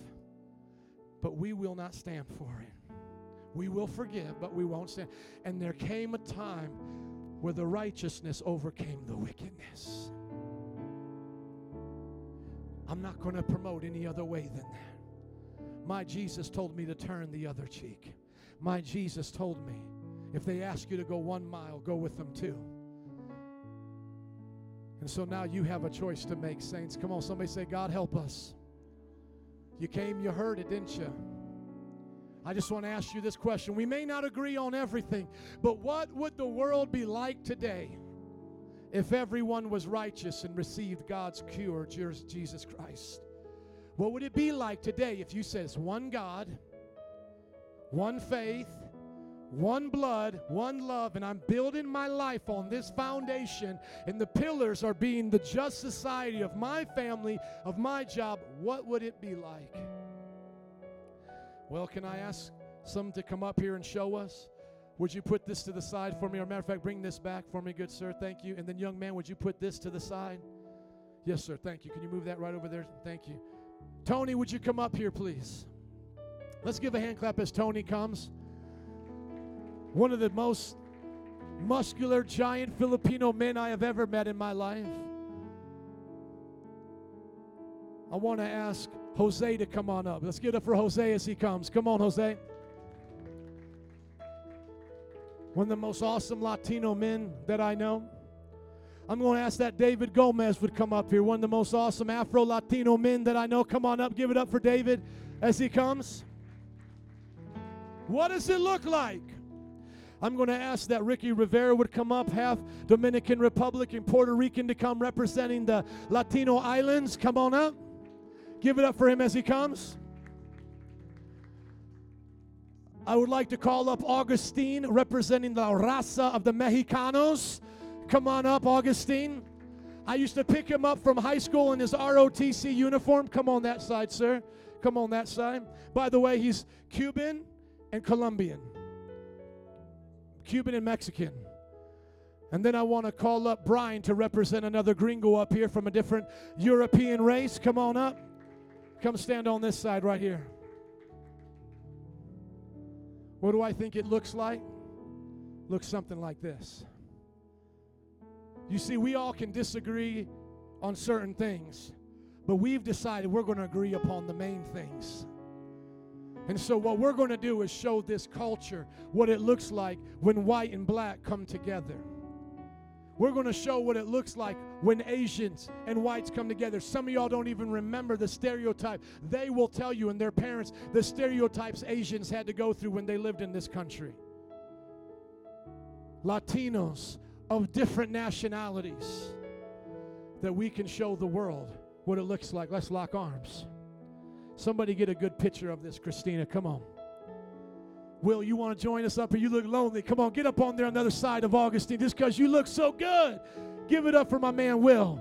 but we will not stand for it. We will forgive, but we won't stand. And there came a time where the righteousness overcame the wickedness. I'm not going to promote any other way than that. My Jesus told me to turn the other cheek. My Jesus told me if they ask you to go one mile, go with them two. And so now you have a choice to make, saints. Come on, somebody say, God help us. You came, you heard it, didn't you? I just want to ask you this question. We may not agree on everything, but what would the world be like today if everyone was righteous and received God's cure, Jesus Christ? What would it be like today if you said it's one God, one faith, one blood, one love, and I'm building my life on this foundation, and the pillars are being the just society of my family, of my job? What would it be like? Well, can I ask some to come up here and show us? Would you put this to the side for me? Or matter of fact, bring this back for me, good sir. Thank you. And then, young man, would you put this to the side? Yes, sir. Thank you. Can you move that right over there? Thank you. Tony, would you come up here, please? Let's give a hand clap as Tony comes. One of the most muscular, giant Filipino men I have ever met in my life. I want to ask Jose to come on up. Let's get up for Jose as he comes. Come on, Jose. One of the most awesome Latino men that I know. I'm going to ask that David Gomez would come up here. One of the most awesome Afro Latino men that I know. Come on up. Give it up for David as he comes. What does it look like? I'm going to ask that Ricky Rivera would come up, half Dominican Republic and Puerto Rican, to come representing the Latino islands. Come on up. Give it up for him as he comes. I would like to call up Augustine, representing the raza of the Mexicanos. Come on up, Augustine. I used to pick him up from high school in his ROTC uniform. Come on that side, sir. Come on that side. By the way, he's Cuban and Colombian. Cuban and Mexican. And then I want to call up Brian to represent another gringo up here from a different European race. Come on up. Come stand on this side right here. What do I think it looks like? Looks something like this. You see, we all can disagree on certain things, but we've decided we're going to agree upon the main things. And so, what we're going to do is show this culture what it looks like when white and black come together. We're going to show what it looks like when Asians and whites come together. Some of y'all don't even remember the stereotype. They will tell you and their parents the stereotypes Asians had to go through when they lived in this country. Latinos of different nationalities that we can show the world what it looks like. Let's lock arms. Somebody get a good picture of this, Christina. Come on. Will, you want to join us up here? You look lonely. Come on, get up on there on the other side of Augustine just because you look so good. Give it up for my man, Will.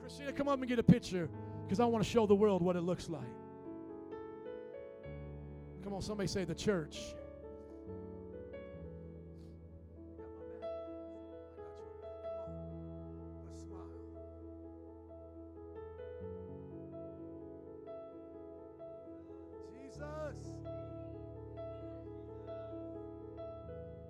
Christina, come up and get a picture because I want to show the world what it looks like. Come on, somebody say the church. Jesus.